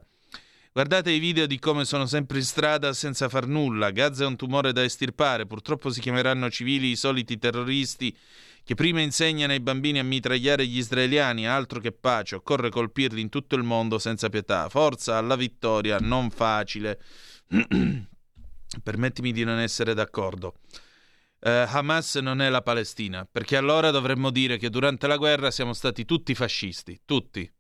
Guardate i video di come sono sempre in strada senza far nulla. Gaza è un tumore da estirpare. Purtroppo si chiameranno civili i soliti terroristi che prima insegnano ai bambini a mitragliare gli israeliani, altro che pace, occorre colpirli in tutto il mondo senza pietà. Forza alla vittoria, non facile. Permettimi di non essere d'accordo. Eh, Hamas non è la Palestina, perché allora dovremmo dire che durante la guerra siamo stati tutti fascisti, tutti.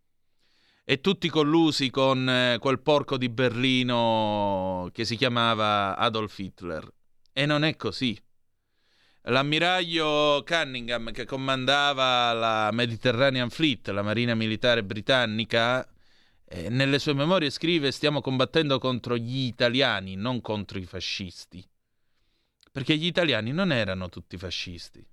E tutti collusi con eh, quel porco di Berlino che si chiamava Adolf Hitler. E non è così. L'ammiraglio Cunningham che comandava la Mediterranean Fleet, la marina militare britannica, eh, nelle sue memorie scrive stiamo combattendo contro gli italiani, non contro i fascisti perché gli italiani non erano tutti fascisti.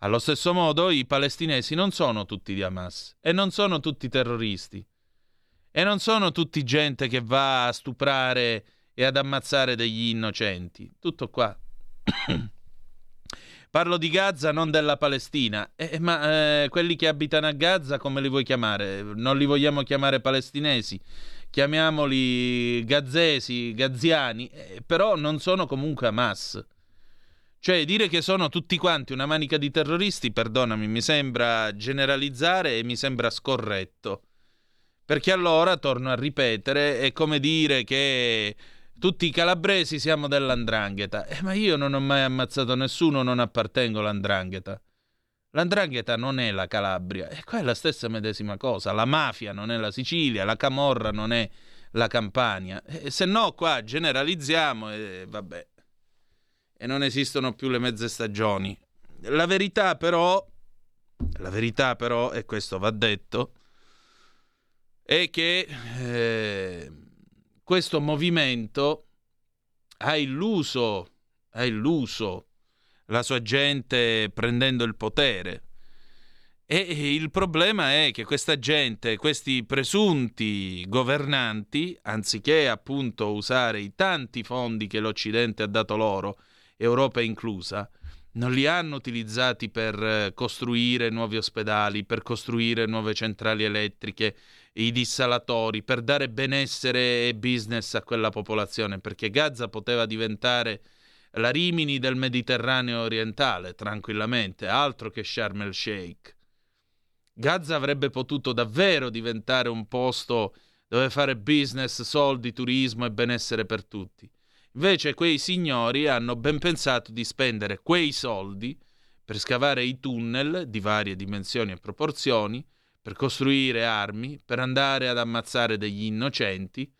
Allo stesso modo i palestinesi non sono tutti di Hamas e non sono tutti terroristi e non sono tutti gente che va a stuprare e ad ammazzare degli innocenti. Tutto qua. Parlo di Gaza, non della Palestina. Eh, ma eh, quelli che abitano a Gaza, come li vuoi chiamare? Non li vogliamo chiamare palestinesi, chiamiamoli gazzesi, gazziani, eh, però non sono comunque Hamas. Cioè, dire che sono tutti quanti una manica di terroristi, perdonami, mi sembra generalizzare e mi sembra scorretto. Perché allora, torno a ripetere, è come dire che tutti i calabresi siamo dell'andrangheta. Eh, ma io non ho mai ammazzato nessuno, non appartengo all'andrangheta. L'andrangheta non è la Calabria, e qua è la stessa medesima cosa. La mafia non è la Sicilia, la camorra non è la Campania. E se no, qua generalizziamo e vabbè. E non esistono più le mezze stagioni. La verità però, la verità però, e questo va detto, è che eh, questo movimento ha illuso, ha illuso la sua gente prendendo il potere. E il problema è che questa gente, questi presunti governanti, anziché appunto usare i tanti fondi che l'Occidente ha dato loro, Europa inclusa, non li hanno utilizzati per costruire nuovi ospedali, per costruire nuove centrali elettriche, i dissalatori, per dare benessere e business a quella popolazione, perché Gaza poteva diventare la Rimini del Mediterraneo orientale, tranquillamente, altro che Sharm el Sheikh. Gaza avrebbe potuto davvero diventare un posto dove fare business, soldi, turismo e benessere per tutti. Invece quei signori hanno ben pensato di spendere quei soldi per scavare i tunnel di varie dimensioni e proporzioni, per costruire armi, per andare ad ammazzare degli innocenti.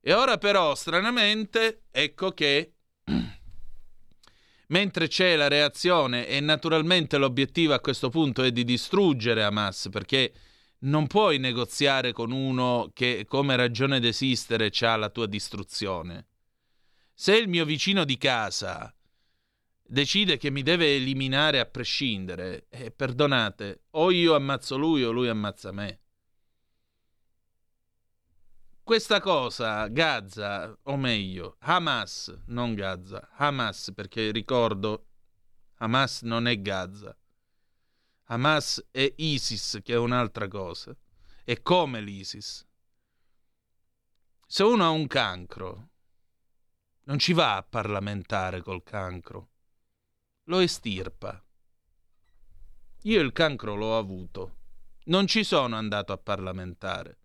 E ora però, stranamente, ecco che mentre c'è la reazione e naturalmente l'obiettivo a questo punto è di distruggere Hamas perché non puoi negoziare con uno che come ragione d'esistere ha la tua distruzione. Se il mio vicino di casa decide che mi deve eliminare a prescindere, eh, perdonate, o io ammazzo lui o lui ammazza me. Questa cosa, Gaza, o meglio, Hamas, non Gaza, Hamas, perché ricordo, Hamas non è Gaza. Hamas è ISIS, che è un'altra cosa. È come l'ISIS. Se uno ha un cancro, non ci va a parlamentare col cancro, lo estirpa. Io il cancro l'ho avuto, non ci sono andato a parlamentare.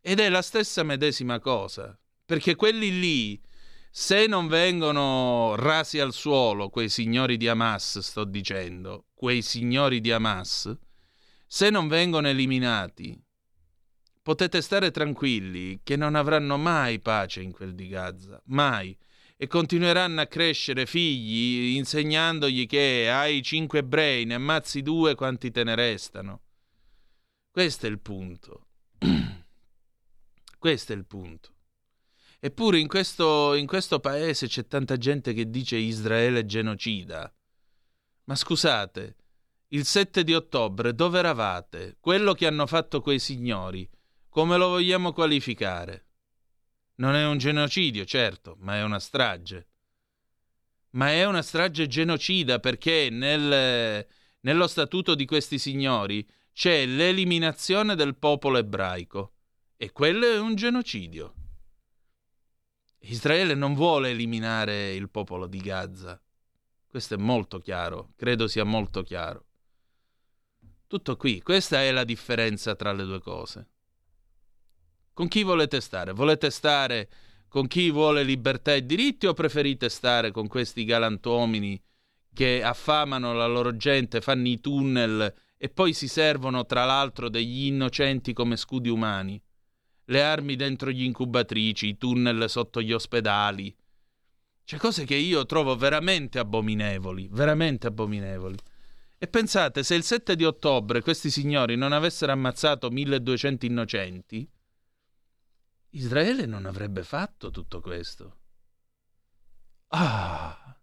Ed è la stessa medesima cosa, perché quelli lì, se non vengono rasi al suolo, quei signori di Hamas, sto dicendo, quei signori di Hamas, se non vengono eliminati, potete stare tranquilli che non avranno mai pace in quel di Gaza, mai. E continueranno a crescere figli insegnandogli che hai cinque ebrei, ne ammazzi due, quanti te ne restano. Questo è il punto. Questo è il punto. Eppure in questo, in questo paese c'è tanta gente che dice Israele genocida. Ma scusate, il 7 di ottobre dove eravate? Quello che hanno fatto quei signori, come lo vogliamo qualificare? Non è un genocidio, certo, ma è una strage. Ma è una strage genocida perché nel, nello statuto di questi signori c'è l'eliminazione del popolo ebraico. E quello è un genocidio. Israele non vuole eliminare il popolo di Gaza. Questo è molto chiaro, credo sia molto chiaro. Tutto qui, questa è la differenza tra le due cose. Con chi volete stare? Volete stare con chi vuole libertà e diritti o preferite stare con questi galantuomini che affamano la loro gente, fanno i tunnel e poi si servono tra l'altro degli innocenti come scudi umani? Le armi dentro gli incubatrici, i tunnel sotto gli ospedali. Cioè cose che io trovo veramente abominevoli, veramente abominevoli. E pensate, se il 7 di ottobre questi signori non avessero ammazzato 1200 innocenti, Israele non avrebbe fatto tutto questo. Ah!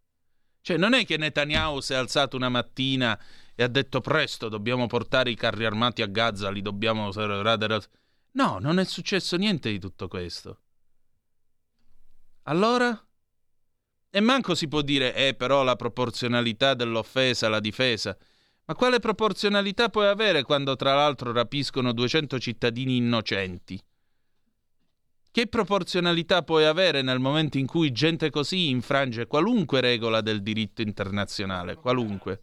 Cioè, non è che Netanyahu si è alzato una mattina e ha detto presto dobbiamo portare i carri armati a Gaza, li dobbiamo... No, non è successo niente di tutto questo. Allora? E manco si può dire, eh, però la proporzionalità dell'offesa alla difesa. Ma quale proporzionalità puoi avere quando tra l'altro rapiscono 200 cittadini innocenti? Che proporzionalità puoi avere nel momento in cui gente così infrange qualunque regola del diritto internazionale? Qualunque.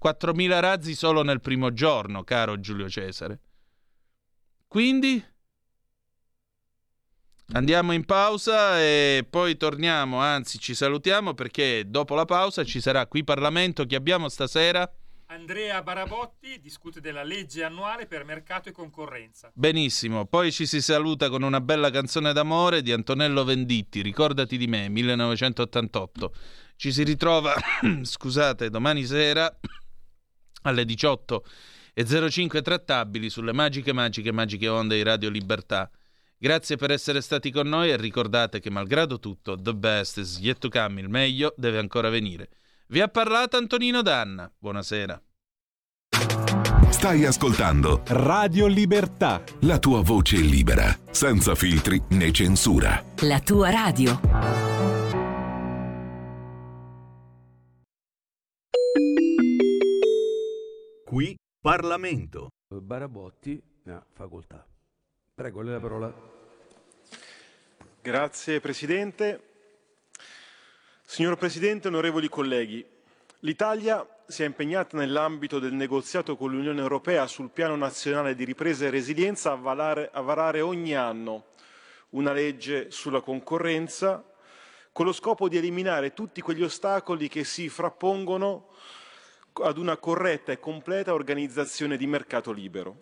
4.000 razzi solo nel primo giorno, caro Giulio Cesare. Quindi andiamo in pausa e poi torniamo, anzi ci salutiamo perché dopo la pausa ci sarà qui Parlamento che abbiamo stasera. Andrea Barabotti discute della legge annuale per mercato e concorrenza. Benissimo, poi ci si saluta con una bella canzone d'amore di Antonello Venditti, Ricordati di me, 1988. Ci si ritrova, scusate, domani sera alle 18 e 05 trattabili sulle magiche, magiche, magiche onde di Radio Libertà. Grazie per essere stati con noi e ricordate che malgrado tutto, the best is yet to come, il meglio deve ancora venire. Vi ha parlato Antonino Danna. Buonasera. Stai ascoltando Radio Libertà. la tua voce libera, senza filtri né censura. La tua radio. Qui Parlamento. Barabotti ha facoltà. Prego, lei la parola. Grazie Presidente. Signor Presidente, onorevoli colleghi, l'Italia si è impegnata nell'ambito del negoziato con l'Unione Europea sul Piano Nazionale di Ripresa e Resilienza a, valare- a varare ogni anno una legge sulla concorrenza con lo scopo di eliminare tutti quegli ostacoli che si frappongono ad una corretta e completa organizzazione di mercato libero.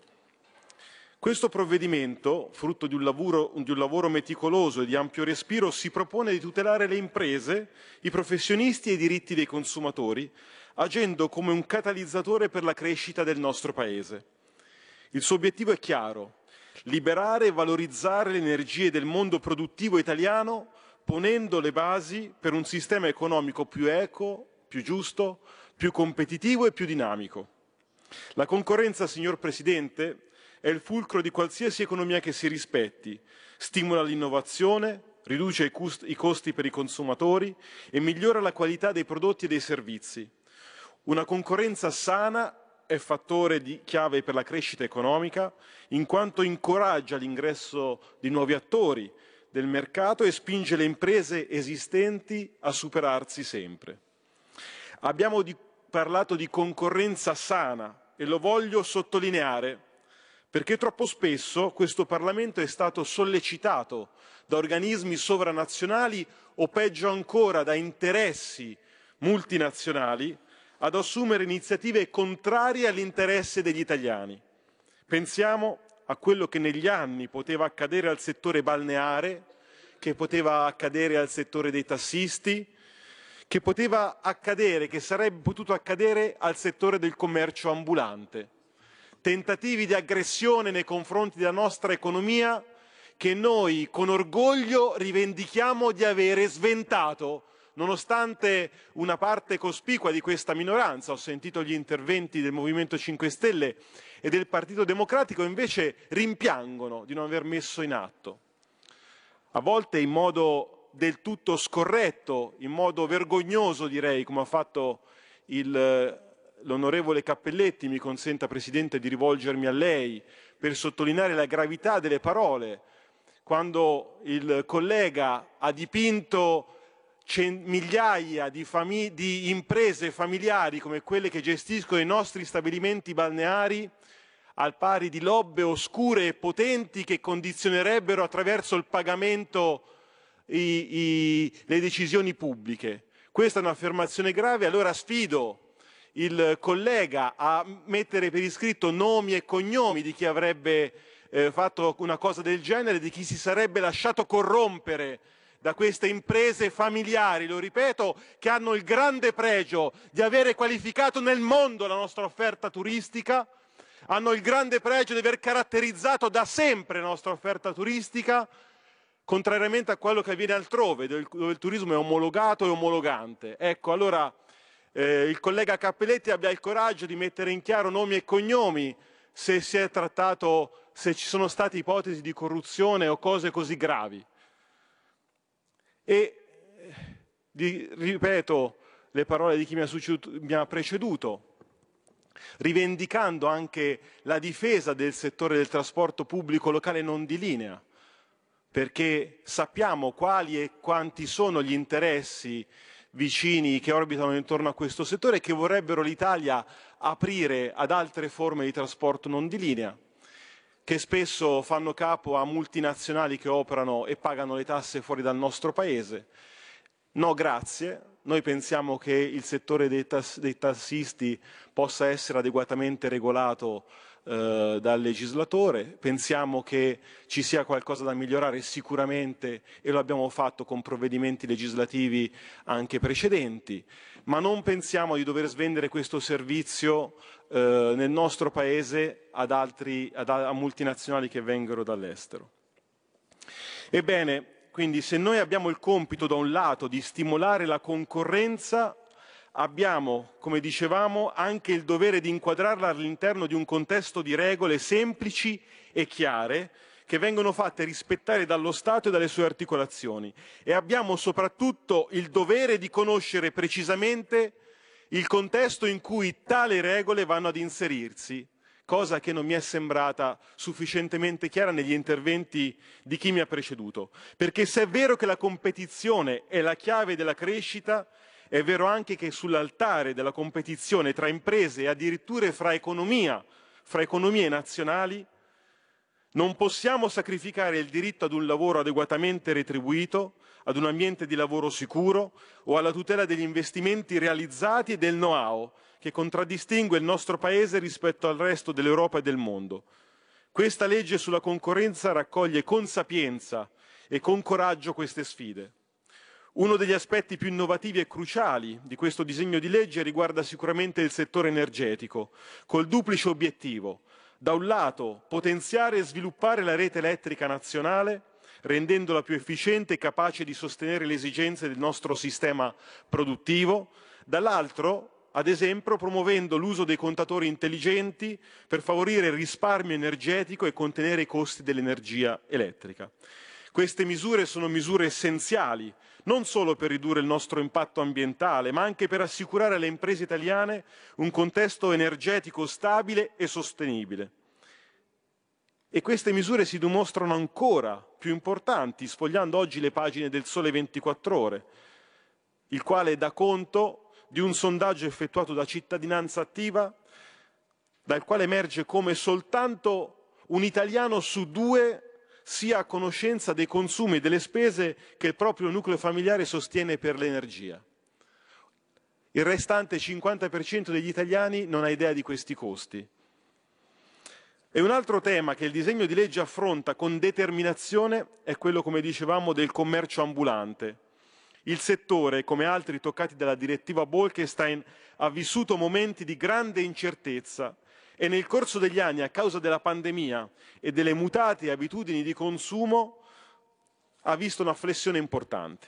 Questo provvedimento, frutto di un, lavoro, di un lavoro meticoloso e di ampio respiro, si propone di tutelare le imprese, i professionisti e i diritti dei consumatori, agendo come un catalizzatore per la crescita del nostro Paese. Il suo obiettivo è chiaro, liberare e valorizzare le energie del mondo produttivo italiano, ponendo le basi per un sistema economico più equo, più giusto, più competitivo e più dinamico. La concorrenza, signor Presidente, è il fulcro di qualsiasi economia che si rispetti, stimola l'innovazione, riduce i, costi per i consumatori e migliora la qualità dei prodotti e dei servizi. Una concorrenza sana è fattore di chiave per la crescita economica, in quanto incoraggia l'ingresso di nuovi attori del mercato e spinge le imprese esistenti a superarsi sempre. Abbiamo di- parlato di concorrenza sana e lo voglio sottolineare perché troppo spesso questo Parlamento è stato sollecitato da organismi sovranazionali o peggio ancora da interessi multinazionali ad assumere iniziative contrarie all'interesse degli italiani. Pensiamo a quello che negli anni poteva accadere al settore balneare, che poteva accadere al settore dei tassisti, che poteva accadere, che sarebbe potuto accadere al settore del commercio ambulante tentativi di aggressione nei confronti della nostra economia che noi con orgoglio rivendichiamo di avere sventato, nonostante una parte cospicua di questa minoranza, ho sentito gli interventi del Movimento 5 Stelle e del Partito Democratico, invece rimpiangono di non aver messo in atto. A volte in modo del tutto scorretto, in modo vergognoso direi, come ha fatto il l'onorevole Cappelletti mi consenta, Presidente, di rivolgermi a lei per sottolineare la gravità delle parole, quando il collega ha dipinto migliaia di, di imprese familiari come quelle che gestiscono i nostri stabilimenti balneari al pari di lobbe oscure e potenti che condizionerebbero attraverso il pagamento i- i- le decisioni pubbliche. Questa è un'affermazione grave, allora sfido il collega a mettere per iscritto nomi e cognomi di chi avrebbe eh, fatto una cosa del genere, di chi si sarebbe lasciato corrompere da queste imprese familiari, lo ripeto, che hanno il grande pregio di avere qualificato nel mondo la nostra offerta turistica, hanno il grande pregio di aver caratterizzato da sempre la nostra offerta turistica, contrariamente a quello che avviene altrove, dove il turismo è omologato e omologante. Ecco, allora eh, il collega Cappelletti abbia il coraggio di mettere in chiaro nomi e cognomi se si è trattato, se ci sono state ipotesi di corruzione o cose così gravi. E eh, di, ripeto le parole di chi mi ha, mi ha preceduto, rivendicando anche la difesa del settore del trasporto pubblico locale non di linea, perché sappiamo quali e quanti sono gli interessi vicini che orbitano intorno a questo settore e che vorrebbero l'Italia aprire ad altre forme di trasporto non di linea, che spesso fanno capo a multinazionali che operano e pagano le tasse fuori dal nostro paese. No, grazie. Noi pensiamo che il settore dei, tass- dei tassisti possa essere adeguatamente regolato eh, dal legislatore, pensiamo che ci sia qualcosa da migliorare sicuramente e lo abbiamo fatto con provvedimenti legislativi anche precedenti, ma non pensiamo di dover svendere questo servizio eh, nel nostro Paese ad altri, ad, a multinazionali che vengono dall'estero. Ebbene, quindi se noi abbiamo il compito da un lato di stimolare la concorrenza, abbiamo, come dicevamo, anche il dovere di inquadrarla all'interno di un contesto di regole semplici e chiare che vengono fatte rispettare dallo Stato e dalle sue articolazioni e abbiamo soprattutto il dovere di conoscere precisamente il contesto in cui tali regole vanno ad inserirsi, cosa che non mi è sembrata sufficientemente chiara negli interventi di chi mi ha preceduto. Perché se è vero che la competizione è la chiave della crescita, è vero anche che sull'altare della competizione tra imprese e addirittura fra economia, fra economie nazionali, non possiamo sacrificare il diritto ad un lavoro adeguatamente retribuito, ad un ambiente di lavoro sicuro o alla tutela degli investimenti realizzati e del know-how che contraddistingue il nostro Paese rispetto al resto dell'Europa e del mondo. Questa legge sulla concorrenza raccoglie con sapienza e con coraggio queste sfide. Uno degli aspetti più innovativi e cruciali di questo disegno di legge riguarda sicuramente il settore energetico, col duplice obiettivo da un lato potenziare e sviluppare la rete elettrica nazionale, rendendola più efficiente e capace di sostenere le esigenze del nostro sistema produttivo, dall'altro ad esempio promuovendo l'uso dei contatori intelligenti per favorire il risparmio energetico e contenere i costi dell'energia elettrica. Queste misure sono misure essenziali non solo per ridurre il nostro impatto ambientale, ma anche per assicurare alle imprese italiane un contesto energetico stabile e sostenibile. E queste misure si dimostrano ancora più importanti sfogliando oggi le pagine del Sole 24 ore, il quale dà conto di un sondaggio effettuato da cittadinanza attiva, dal quale emerge come soltanto un italiano su due sia a conoscenza dei consumi e delle spese che il proprio nucleo familiare sostiene per l'energia. Il restante 50% degli italiani non ha idea di questi costi. E un altro tema che il disegno di legge affronta con determinazione è quello, come dicevamo, del commercio ambulante. Il settore, come altri toccati dalla direttiva Bolkestein, ha vissuto momenti di grande incertezza e nel corso degli anni, a causa della pandemia e delle mutate abitudini di consumo, ha visto una flessione importante.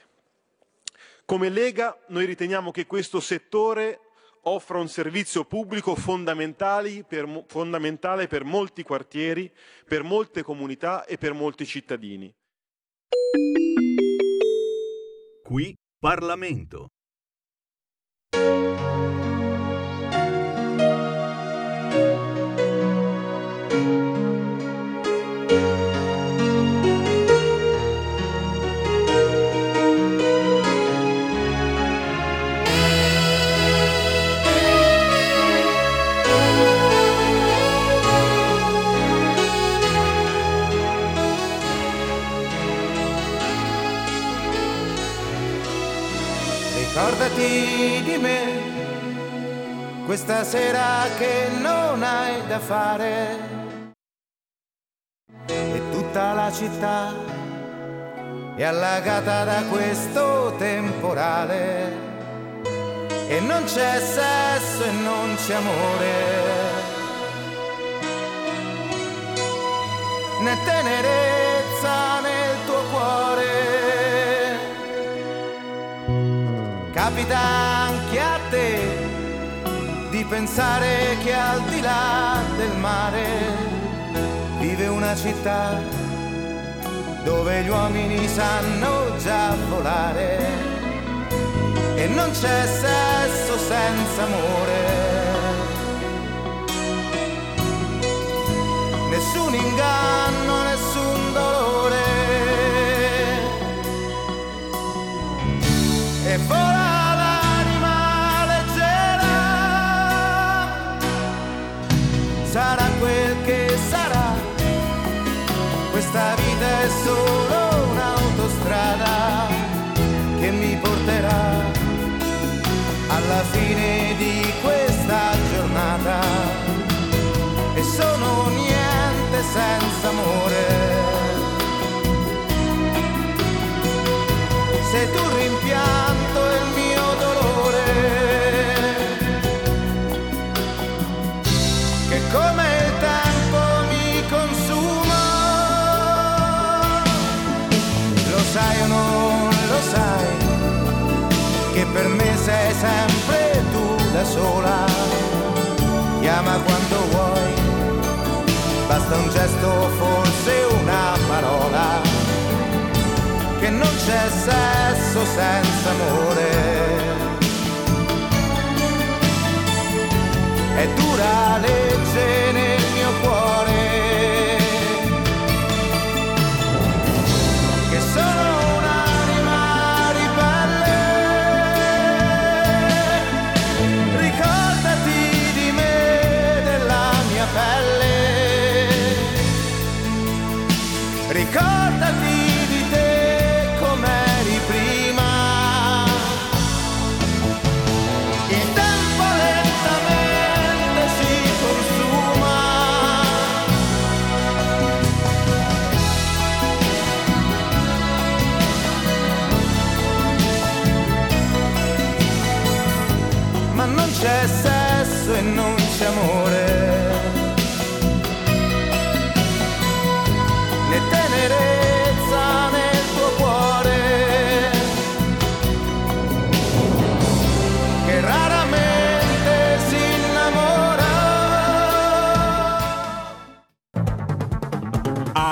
Come Lega noi riteniamo che questo settore offra un servizio pubblico fondamentale per, fondamentale per molti quartieri, per molte comunità e per molti cittadini. Qui Parlamento. Ricordati di me, questa sera che non hai da fare. E tutta la città è allagata da questo temporale. E non c'è sesso e non c'è amore. Né tenerezza Capita anche a te di pensare che al di là del mare vive una città dove gli uomini sanno già volare e non c'è sesso senza amore. Nessun inganno, nessun dolore. E vola fine di questa giornata e sono niente senza amore. Sei tu rimpianto il mio dolore, che come il tempo mi consuma. Lo sai o non lo sai? che per me sei sempre da sola. Chiama quando vuoi, basta un gesto, forse una parola, che non c'è sesso senza amore. È dura legge nel mio cuore,